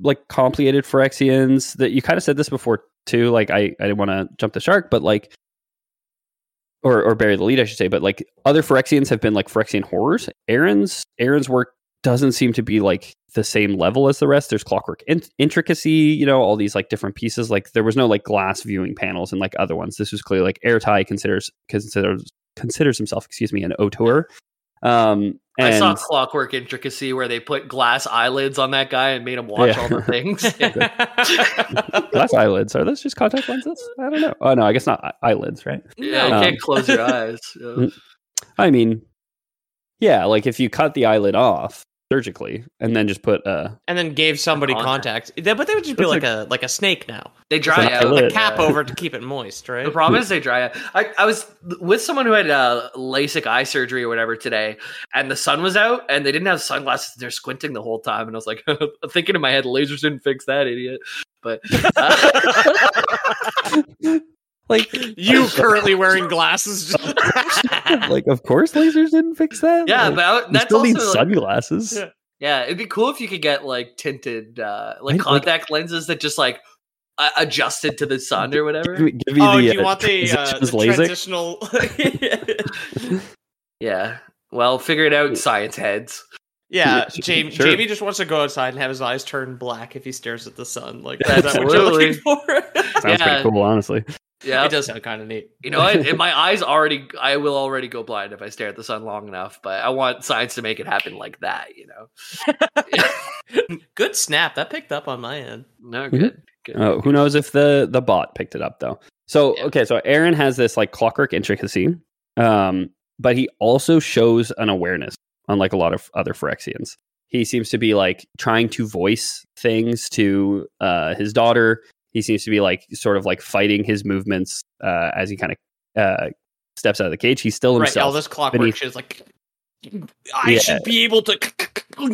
Speaker 3: like complicated Phyrexians that you kind of said this before too. Like I, I didn't want to jump the shark, but like, or or bury the lead, I should say. But like other Phyrexians have been like Phyrexian horrors. Aron's Aron's work doesn't seem to be like the same level as the rest. There's clockwork in- intricacy, you know, all these like different pieces. Like there was no like glass viewing panels and like other ones. This was clearly like Ertai considers considers considers himself, excuse me, an auteur. Um, and
Speaker 2: I saw clockwork intricacy where they put glass eyelids on that guy and made him watch
Speaker 3: Yeah.
Speaker 2: all the *laughs* things.
Speaker 3: glass eyelids are those just contact lenses? I don't know. Oh no, I guess not eyelids, right?
Speaker 2: yeah, you
Speaker 3: Um,
Speaker 2: can't close your *laughs* eyes. Yeah.
Speaker 3: I mean, yeah, like if you cut the eyelid off surgically and then just put uh
Speaker 1: and then gave somebody
Speaker 2: Contact.
Speaker 1: contact. But they would just be
Speaker 3: That's
Speaker 1: like a like a snake now.
Speaker 2: They dry
Speaker 3: an
Speaker 2: out.
Speaker 3: eyelid.
Speaker 1: The cap
Speaker 2: Yeah.
Speaker 1: over to keep it moist, right?
Speaker 2: The problem is they dry out. I, I was with someone who had uh, LASIK eye surgery or whatever today, and the sun was out, and they didn't have sunglasses. They're squinting the whole time, and I was like, *laughs* thinking in my head, lasers didn't fix that idiot. But uh, *laughs* *laughs*
Speaker 3: like
Speaker 1: you *laughs* currently wearing glasses. *laughs*
Speaker 3: like of course lasers didn't fix that.
Speaker 2: yeah,
Speaker 3: Like,
Speaker 2: but I-
Speaker 3: you
Speaker 2: that's
Speaker 3: still
Speaker 2: also
Speaker 3: need
Speaker 2: like,
Speaker 3: sunglasses.
Speaker 1: Yeah.
Speaker 2: yeah, it'd be cool if you could get like tinted, uh, like
Speaker 3: Right, like-
Speaker 2: contact lenses that just like uh, adjusted to the sun or whatever.
Speaker 3: Give me, give me
Speaker 1: oh,
Speaker 3: the,
Speaker 1: do you
Speaker 3: uh,
Speaker 1: want the, uh, the transitional? *laughs*
Speaker 2: Yeah. Well, figure it out, science heads.
Speaker 1: yeah,
Speaker 3: Yeah,
Speaker 1: Jamie,
Speaker 3: sure.
Speaker 1: Jamie just wants to go outside and have his eyes turn black if he stares at the sun. Like, that's what you're looking for?
Speaker 3: Sounds
Speaker 2: Yeah.
Speaker 3: pretty cool, honestly.
Speaker 2: Yeah.
Speaker 1: It does sound kind of neat.
Speaker 2: You know what? In my eyes already, I will already go blind if I stare at the sun long enough. But I want science to make it happen like that. You know? *laughs*
Speaker 1: Good snap. That picked up on my end.
Speaker 2: No, good. good.
Speaker 3: Uh, who knows if the the bot picked it up though? So
Speaker 2: Yeah.
Speaker 3: okay, so Aron has this like clockwork intricacy, um, but he also shows an awareness, unlike a lot of other Phyrexians. He seems to be like trying to voice things to uh, his daughter. He seems to be like sort of like fighting his movements uh, as he kind of uh, steps out of the cage. He's still
Speaker 1: Right,
Speaker 3: himself.
Speaker 1: all this clockwork
Speaker 3: beneath-
Speaker 1: shit is like. I
Speaker 3: Yeah.
Speaker 1: should be able to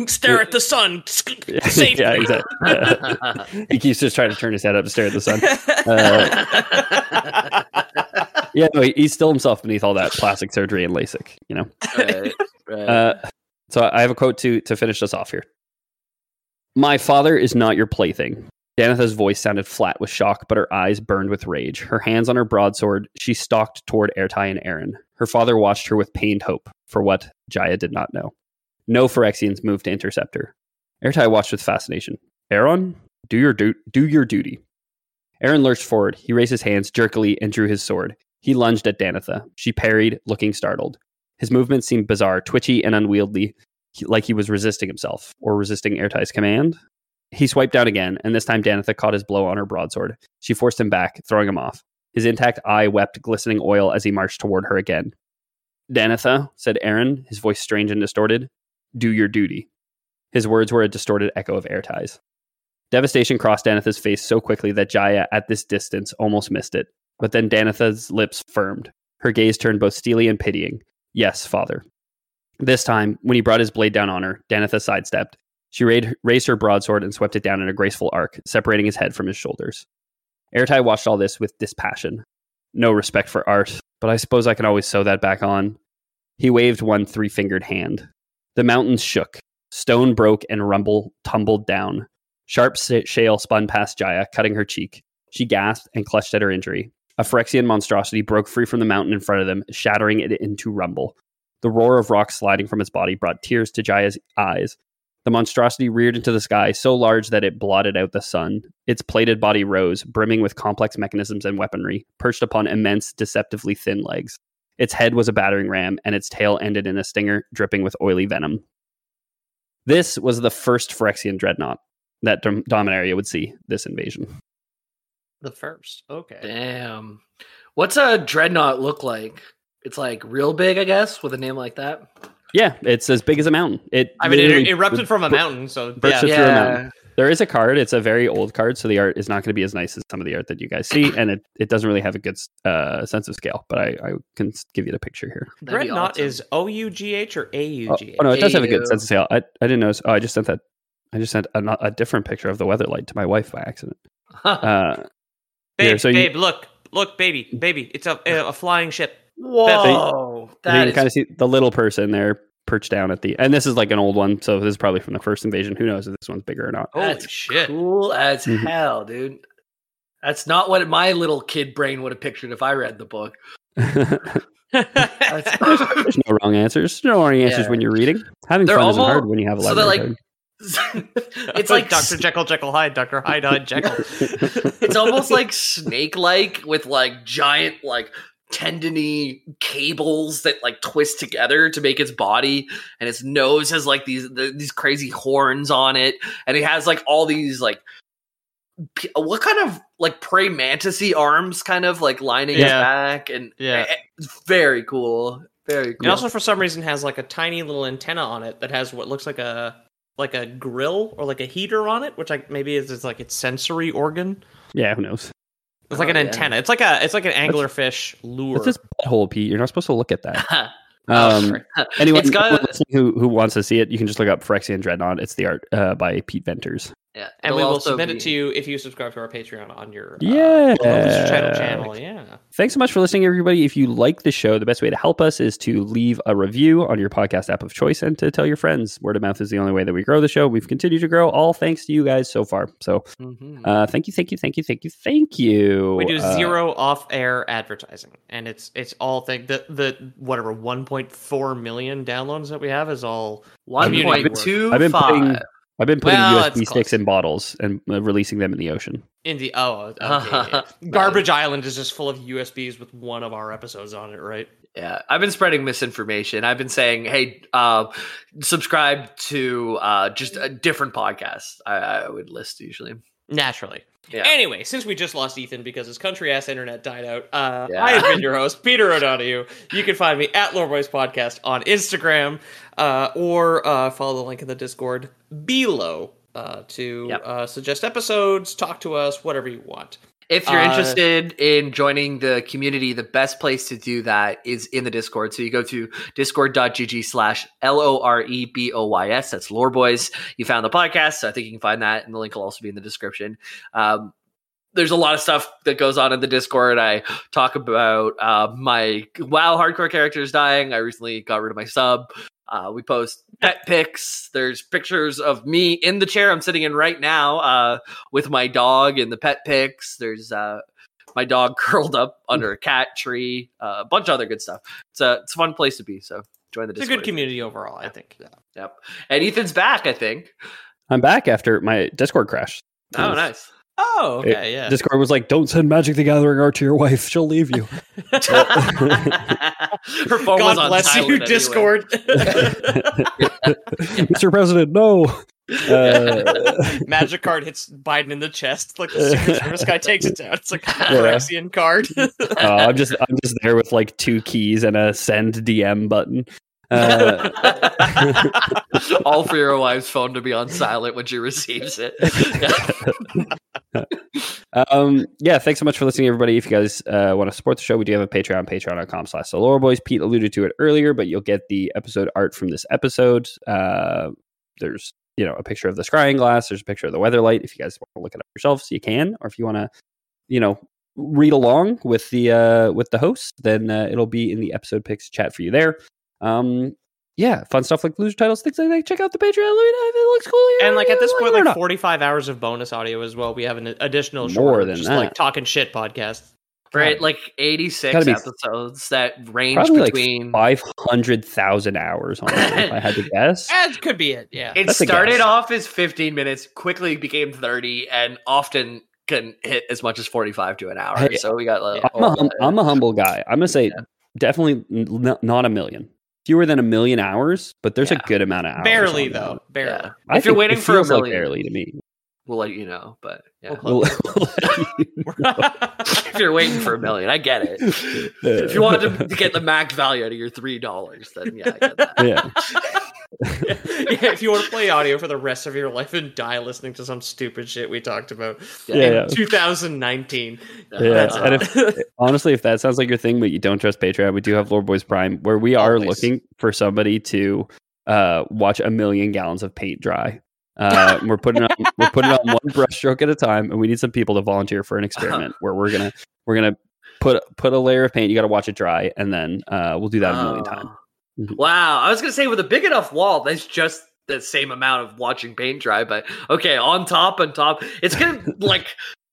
Speaker 1: stare at the sun. *laughs* Safely.
Speaker 3: yeah, exactly. *laughs* Yeah. he keeps just trying to turn his head up to stare at the sun. Uh, yeah, no, he- he's still himself beneath all that plastic surgery and LASIK. You know.
Speaker 2: right, right.
Speaker 3: Uh, so I have a quote to to finish us off here. My father is not your plaything. Danitha's voice sounded flat with shock, but her eyes burned with rage. Her hands on her broadsword, she stalked toward Ertai and Aron. Her father watched her with pained hope for what Jaya did not know. No Phyrexians moved to intercept her. Ertai watched with fascination. Aron, do your du- do your duty. Aron lurched forward. He raised his hands jerkily and drew his sword. He lunged at Danitha. She parried, looking startled. His movements seemed bizarre, twitchy, and unwieldy, like he was resisting himself or resisting Ertai's command. He swiped down again, and this time Danitha caught his blow on her broadsword. She forced him back, throwing him off. His intact eye wept glistening oil as he marched toward her again. Danitha, said Aron, his voice strange and distorted, do your duty. His words were a distorted echo of Ertai's. Devastation crossed Danitha's face so quickly that Jaya, at this distance, almost missed it. But then Danitha's lips firmed. Her gaze turned both steely and pitying. Yes, father. This time, when he brought his blade down on her, Danitha sidestepped. She ra- raised her broadsword and swept it down in a graceful arc, separating his head from his shoulders. Ertai watched all this with dispassion. No respect for art, but I suppose I can always sew that back on. He waved one three fingered hand. The mountains shook. Stone broke and rumble tumbled down. Sharp shale spun past Jaya, cutting her cheek. She gasped and clutched at her injury. A Phyrexian monstrosity broke free from the mountain in front of them, shattering it into rumble. The roar of rocks sliding from its body brought tears to Jaya's eyes. The monstrosity reared into the sky, so large that it blotted out the sun. Its plated body rose, brimming with complex mechanisms and weaponry, perched upon immense, deceptively thin legs. Its head was a battering ram, and its tail ended in a stinger dripping with oily venom. This was the first Phyrexian dreadnought that Dom- Dominaria would see this invasion.
Speaker 1: The first. Okay.
Speaker 2: Damn. What's a dreadnought look like? It's like real big, I guess, with a name like that.
Speaker 3: Yeah, it's as big as a mountain. It
Speaker 1: I mean, it
Speaker 3: literally
Speaker 1: erupted from a mountain, so
Speaker 3: burst
Speaker 1: yeah.
Speaker 3: through a mountain. There is a card. It's a very old card, so the art is not going to be as nice as some of the art that you guys see, and it, it doesn't really have a good uh, sense of scale. But I, I can give you the picture here.
Speaker 2: That'd be
Speaker 1: Dreadnought
Speaker 2: awesome.
Speaker 1: is O U G H or A U
Speaker 3: Oh,
Speaker 1: G H.
Speaker 3: oh, no, it does have a good sense of scale. I, I didn't notice. Oh, I just sent that. I just sent a, a different picture of the Weatherlight to my wife by accident. *laughs* Uh,
Speaker 1: Babe,
Speaker 3: here, so you-
Speaker 1: babe, look, look, baby, baby, it's a a flying ship.
Speaker 2: Whoa,
Speaker 3: you
Speaker 2: that
Speaker 3: can
Speaker 2: is
Speaker 3: kind of see the little person there perched down at the. And this is like an old one, so this is probably from the first invasion. Who knows if this one's bigger or not?
Speaker 1: Holy
Speaker 2: That's
Speaker 1: shit!
Speaker 2: cool as
Speaker 3: Mhm.
Speaker 2: hell, dude. That's not what my little kid brain would have pictured if I read the book. *laughs*
Speaker 3: There's no wrong answers. No wrong answers
Speaker 2: Yeah.
Speaker 3: when you're reading. Having
Speaker 2: They're
Speaker 3: fun isn't hard when you have a
Speaker 2: so they're
Speaker 3: library
Speaker 2: like- *laughs* it's *laughs* like
Speaker 1: Doctor Jekyll, Jekyll Hyde, Doctor Hyde, Hyde, Jekyll.
Speaker 2: it's almost like snake like with like giant like tendony cables that like twist together to make its body and its nose has like these the, these crazy horns on it and it has like all these like p- what kind of like prey mantisy arms kind of like lining its back and
Speaker 1: Yeah.
Speaker 2: it's very cool very cool
Speaker 1: It also, for some reason, has like a tiny little antenna on it that has what looks like a like a grill or like a heater on it, which like maybe is, is like its sensory organ.
Speaker 3: Yeah, who knows?
Speaker 1: It's like
Speaker 2: Oh,
Speaker 1: an
Speaker 2: yeah.
Speaker 1: antenna. It's like a it's like an anglerfish lure.
Speaker 3: It's this butthole, Pete. You're not supposed to look at that. *laughs* Um,
Speaker 2: Oh,
Speaker 3: anyone,
Speaker 2: It's got-
Speaker 3: who, who wants to see it, you can just look up Phyrexian Dreadnought. It's the art uh, by Pete Venters.
Speaker 2: Yeah
Speaker 1: and we will
Speaker 2: also
Speaker 1: submit
Speaker 2: be-
Speaker 1: it to you if you subscribe to our Patreon on your uh,
Speaker 3: Yeah.
Speaker 1: Loser channel channel. Yeah.
Speaker 3: Thanks so much for listening, everybody. If you like the show, the best way to help us is to leave a review on your podcast app of choice and to tell your friends. Word of mouth is the only way that we grow the show. We've continued to grow, all thanks to you guys so far. So
Speaker 2: Mhm.
Speaker 3: uh, thank you, thank you, thank you, thank you, thank you.
Speaker 1: We do
Speaker 3: Uh,
Speaker 1: zero off-air advertising, and it's it's all thing the the whatever 1.4 million downloads that we have is all community
Speaker 2: 1.25
Speaker 3: I've been putting I've been putting
Speaker 1: Well,
Speaker 3: USB sticks in bottles and uh, releasing them in the ocean.
Speaker 1: in the oh okay. *laughs* Garbage Island is just full of USBs with one of our episodes on it, right?
Speaker 2: Yeah, I've been spreading misinformation. I've been saying, "Hey, uh, subscribe to uh, just a different podcast." I, I would list usually.
Speaker 1: Naturally.
Speaker 2: Yeah.
Speaker 1: Anyway, since we just lost Ethan because his country ass internet died out, uh,
Speaker 2: Yeah.
Speaker 1: I have been your host, Peter O'Donohue. You can find me at Lore Boys Podcast on Instagram uh, or uh, follow the link in the Discord below uh, to
Speaker 2: Yep.
Speaker 1: uh, suggest episodes, talk to us, whatever you want.
Speaker 2: If you're
Speaker 1: Uh,
Speaker 2: interested in joining the community, the best place to do that is in the Discord. So you go to discord.gg slash L O R E B O Y S. That's Lore Boys. You found the podcast. So I think you can find that, and the link will also be in the description. Um, there's a lot of stuff that goes on in the Discord. I talk about uh, my WoW hardcore characters dying. I recently got rid of my sub. Uh, we post pet pics. There's pictures of me in the chair I'm sitting in right now uh, with my dog in the pet pics. There's uh, my dog *laughs* curled up under a cat tree. Uh, a bunch of other good stuff. It's a it's a fun place to be. So join the
Speaker 1: It's a good community overall, I think. Yeah.
Speaker 2: Yep. And Ethan's back. I think.
Speaker 3: I'm back after my Discord crash.
Speaker 2: Oh, nice.
Speaker 1: Oh,
Speaker 3: It-
Speaker 1: yeah.
Speaker 3: Discord was like, "Don't send Magic the Gathering art to your wife; she'll leave you." *laughs* *laughs*
Speaker 2: Her phone was
Speaker 1: God
Speaker 2: on
Speaker 1: bless you,
Speaker 2: silent anyway.
Speaker 1: Discord. *laughs*
Speaker 3: Mr. President, no. Uh,
Speaker 1: Magic card hits Biden in the chest. Like the Secret Service guy takes it down. It's like a Phyrexian card.
Speaker 3: uh, I'm just I'm just there with like two keys and a send DM button. Uh, *laughs* *laughs*
Speaker 2: All for your wife's phone to be on silent when she receives it. *laughs*
Speaker 3: um, yeah, thanks so much for listening, everybody. If you guys uh, want to support the show, we do have a Patreon, patreon.com slash the Lore Boys. Pete alluded to it earlier, but you'll get the episode art from this episode. Uh, there's you know a picture of the scrying glass. There's a picture of the Weatherlight. If you guys want to look it up yourselves, you can. Or if you want to, you know, read along with the uh, with the host, then uh, it'll be in the episode picks chat for you there. Um, yeah, fun stuff like loser titles, things like that. Check out the Patreon. Let me know if it looks cool. Yeah,
Speaker 1: and like at this point, like 45 hours of bonus audio as well. We have an additional
Speaker 3: More
Speaker 1: shorter,
Speaker 3: than
Speaker 1: just
Speaker 3: that.
Speaker 1: like talking shit podcast.
Speaker 2: Right, like 86 episodes that range
Speaker 3: Probably
Speaker 2: between.
Speaker 3: like 500,000 hours on it, if I had to *laughs* guess.
Speaker 1: That could be it. Yeah.
Speaker 2: it
Speaker 3: That's
Speaker 2: started off as 15 minutes, quickly became 30, and often can hit as much as 45 to an hour.
Speaker 3: Hey,
Speaker 2: so we got like,
Speaker 3: I'm a, hum- I'm a humble guy. I'm going to say
Speaker 2: Yeah.
Speaker 3: definitely n- n- not a million. Fewer than a million hours, but there's
Speaker 2: Yeah.
Speaker 3: a good amount of hours.
Speaker 1: barely
Speaker 3: on that.
Speaker 1: though. Barely.
Speaker 2: yeah.
Speaker 3: I
Speaker 2: If you're waiting for a
Speaker 3: feels like
Speaker 2: million,
Speaker 3: barely to me.
Speaker 2: we'll let you know. But yeah,
Speaker 1: We'll-
Speaker 3: We'll- *laughs*
Speaker 2: if you're waiting for a million, I get it. *laughs* If you want to, to get the max value out of your three dollars, then yeah, I get that.
Speaker 3: yeah. *laughs* *laughs*
Speaker 1: yeah, if you want to play audio for the rest of your life and die listening to some stupid shit we talked about
Speaker 3: Yeah,
Speaker 1: in
Speaker 3: yeah.
Speaker 1: 2019.
Speaker 3: Yeah,
Speaker 1: That's
Speaker 3: and if, *laughs* honestly, if that sounds like your thing, but you don't trust Patreon, we do have Lore Boys Prime, where we are
Speaker 1: Always.
Speaker 3: looking for somebody to uh, watch a million gallons of paint dry. Uh, we're putting on, we're putting on one brushstroke at a time, and we need some people to volunteer for an experiment *laughs* where we're gonna we're gonna put put a layer of paint. You got to watch it dry, and then uh, we'll do that a million times. Mhm.
Speaker 2: Wow, I was gonna say with a big enough wall, that's just the same amount of watching paint dry. But okay, on top, on top, it's gonna *laughs* like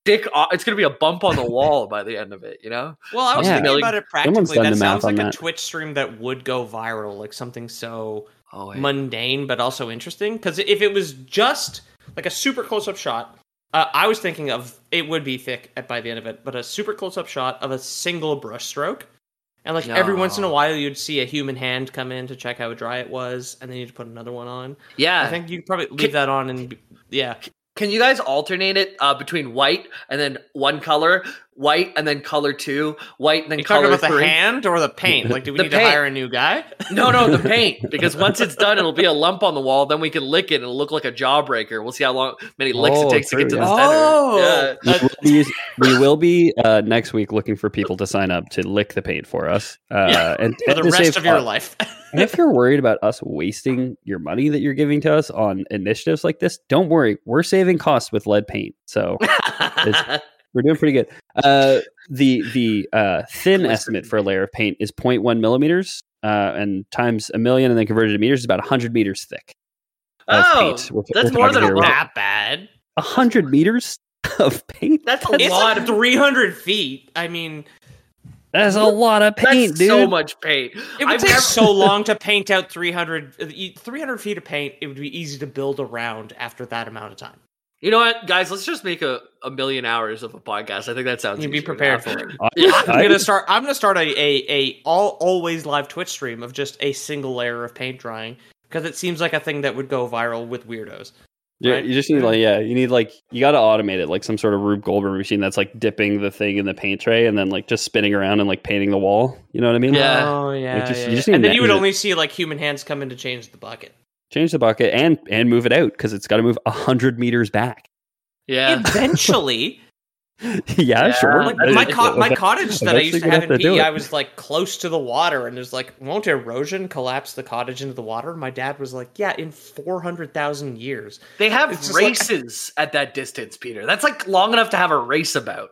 Speaker 2: stick. o- It's gonna be a bump on the wall by the end of it. You know?
Speaker 1: Well, I was
Speaker 3: Yeah.
Speaker 1: thinking about it practically. That sounds like
Speaker 3: on
Speaker 1: a. Twitch stream that would go viral, like something so
Speaker 2: Oh, wait.
Speaker 1: mundane but also interesting. Because if it was just like a super close-up shot, uh, I was thinking of it would be thick at by the end of it, but a super close-up shot of a single brushstroke, and like every once in a while you'd see a human hand come in to check how dry it was, and then you'd put another one on.
Speaker 2: yeah.
Speaker 1: I think you probably leave
Speaker 2: Can-
Speaker 1: that on and be- yeah.
Speaker 2: Can you guys alternate it uh, between white and then one color, white and then color two, white and then
Speaker 1: Are you talking
Speaker 2: color
Speaker 1: about
Speaker 2: three?
Speaker 1: the hand or the *laughs* paint? Like, do we
Speaker 2: The
Speaker 1: need to hire a new guy?
Speaker 2: No, no, the *laughs* paint. Because once it's done, it'll be a lump on the wall. Then we can lick it and it'll look like a jawbreaker. We'll see how long many licks
Speaker 3: Oh,
Speaker 2: it takes to get
Speaker 3: true,
Speaker 2: to the
Speaker 3: yeah.
Speaker 1: Oh.
Speaker 2: center. Yeah.
Speaker 3: We will be, we will be uh, next week looking for people to sign up to lick the paint for us. Uh,
Speaker 1: Yeah,
Speaker 3: and,
Speaker 1: for the rest
Speaker 3: save
Speaker 1: of your
Speaker 3: cost.
Speaker 1: life. *laughs*
Speaker 3: And if you're worried about us wasting your money that you're giving to us on initiatives like this, don't worry. We're saving costs with lead paint. So we're doing pretty good. Uh, the the uh, thin estimate for a layer of paint is 0.1 millimeters, uh, and times a million and then converted to meters is about 100 meters thick. of
Speaker 2: oh,
Speaker 3: paint. We're-
Speaker 2: that's
Speaker 3: we're
Speaker 2: more than a
Speaker 3: here.
Speaker 2: lump.
Speaker 1: that bad.
Speaker 3: 100 meters of paint?
Speaker 2: That's a
Speaker 1: It's
Speaker 2: lot
Speaker 1: like
Speaker 2: of
Speaker 1: 300 feet. I mean,
Speaker 3: That's a lot of paint,
Speaker 2: That's
Speaker 3: dude.
Speaker 2: so much paint.
Speaker 1: it would
Speaker 2: I've
Speaker 1: take so *laughs* long to paint out 300, uh, 300 feet of paint. It would be easy to build around after that amount of time.
Speaker 2: You know what, guys? Let's just make a, a million hours of a podcast. I think that sounds. Good.
Speaker 1: You'd be prepared for it. *laughs*
Speaker 3: I-
Speaker 2: Yeah,
Speaker 1: I'm gonna start. I'm gonna start a a, a all always live Twitch stream of just a single layer of paint drying because it seems like a thing that would go viral with weirdos.
Speaker 3: Yeah,
Speaker 1: right?
Speaker 3: you just need like yeah, you need like you got to automate it like some sort of Rube Goldberg machine that's like dipping the thing in the paint tray and then like just spinning around and like painting the wall. You know what I mean?
Speaker 2: Yeah.
Speaker 1: Oh yeah.
Speaker 3: Like, just-
Speaker 1: yeah,
Speaker 3: you just
Speaker 1: yeah.
Speaker 3: need
Speaker 1: and then you would
Speaker 3: manage it.
Speaker 1: only see like human hands come in to change the bucket.
Speaker 3: Change the bucket and and move it out because it's got to move hundred meters back.
Speaker 2: Yeah. *laughs*
Speaker 1: Eventually,
Speaker 3: yeah, *laughs*
Speaker 2: Yeah.
Speaker 3: sure.
Speaker 1: like my co- my cottage that I used to
Speaker 3: eventually
Speaker 1: have in
Speaker 3: to do
Speaker 1: PE, I was like close to the water, and there's like, won't erosion collapse the cottage into the water? My dad was like, yeah, in four hundred thousand years.
Speaker 2: They have
Speaker 1: It's just like-
Speaker 2: races at that distance, Peter. That's like long enough to have a race about.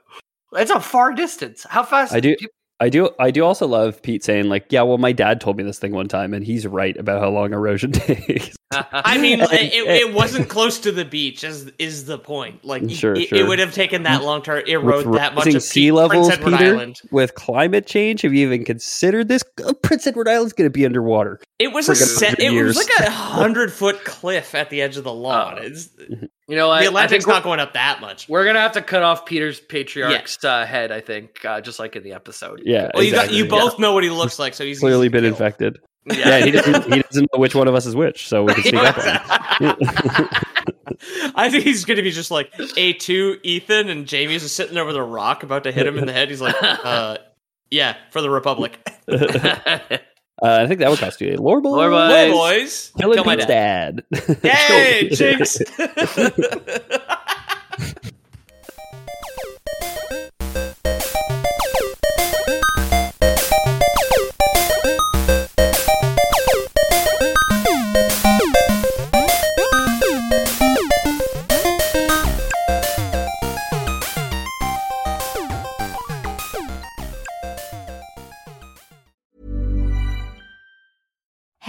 Speaker 2: It's a far distance. How fast?
Speaker 3: I do-
Speaker 2: peop-
Speaker 3: I do. I do also love Pete saying like, "Yeah, well, my dad told me this thing one time, and he's right about how long erosion *laughs* takes."
Speaker 1: I mean, *laughs*
Speaker 3: And-
Speaker 1: it, it wasn't close to the beach, as is the point. Like,
Speaker 3: Sure,
Speaker 1: it,
Speaker 3: sure.
Speaker 1: it would have taken that long to erode
Speaker 3: With
Speaker 1: that much of
Speaker 3: sea
Speaker 1: Pe-
Speaker 3: levels,
Speaker 1: Prince Edward
Speaker 3: Peter,
Speaker 1: Island.
Speaker 3: with climate change, have you even considered this? Uh, Prince Edward Island's going to be underwater.
Speaker 1: It was a
Speaker 3: a
Speaker 1: set. It was like a hundred foot cliff at the edge of the lawn.
Speaker 2: Oh.
Speaker 1: It's,
Speaker 2: you know what?
Speaker 1: the Atlantic's not going up that much.
Speaker 2: we're gonna have to cut off Peter's patriarch's uh, head. I think, uh, just like in the episode.
Speaker 3: Yeah,
Speaker 1: Well, you got
Speaker 3: exactly.
Speaker 1: you both know what he looks like, so he's
Speaker 3: clearly been
Speaker 1: kill.
Speaker 3: infected.
Speaker 2: Yeah.
Speaker 3: Yeah, he doesn't. He doesn't know which one of us is which, so we can sneak up. *laughs*
Speaker 1: I think he's going to be just like a two Ethan and Jamie's just sitting there with a rock about to hit him in the head. He's like, *laughs* uh, yeah, for the Republic. *laughs*
Speaker 3: Uh, I think that would cost you a lore boy.
Speaker 2: Lore boy.
Speaker 1: Hey, boys,
Speaker 3: Killing
Speaker 1: kill my
Speaker 3: Pete's
Speaker 1: dad.
Speaker 3: dad. *laughs*
Speaker 1: Yay, Jinx! *laughs*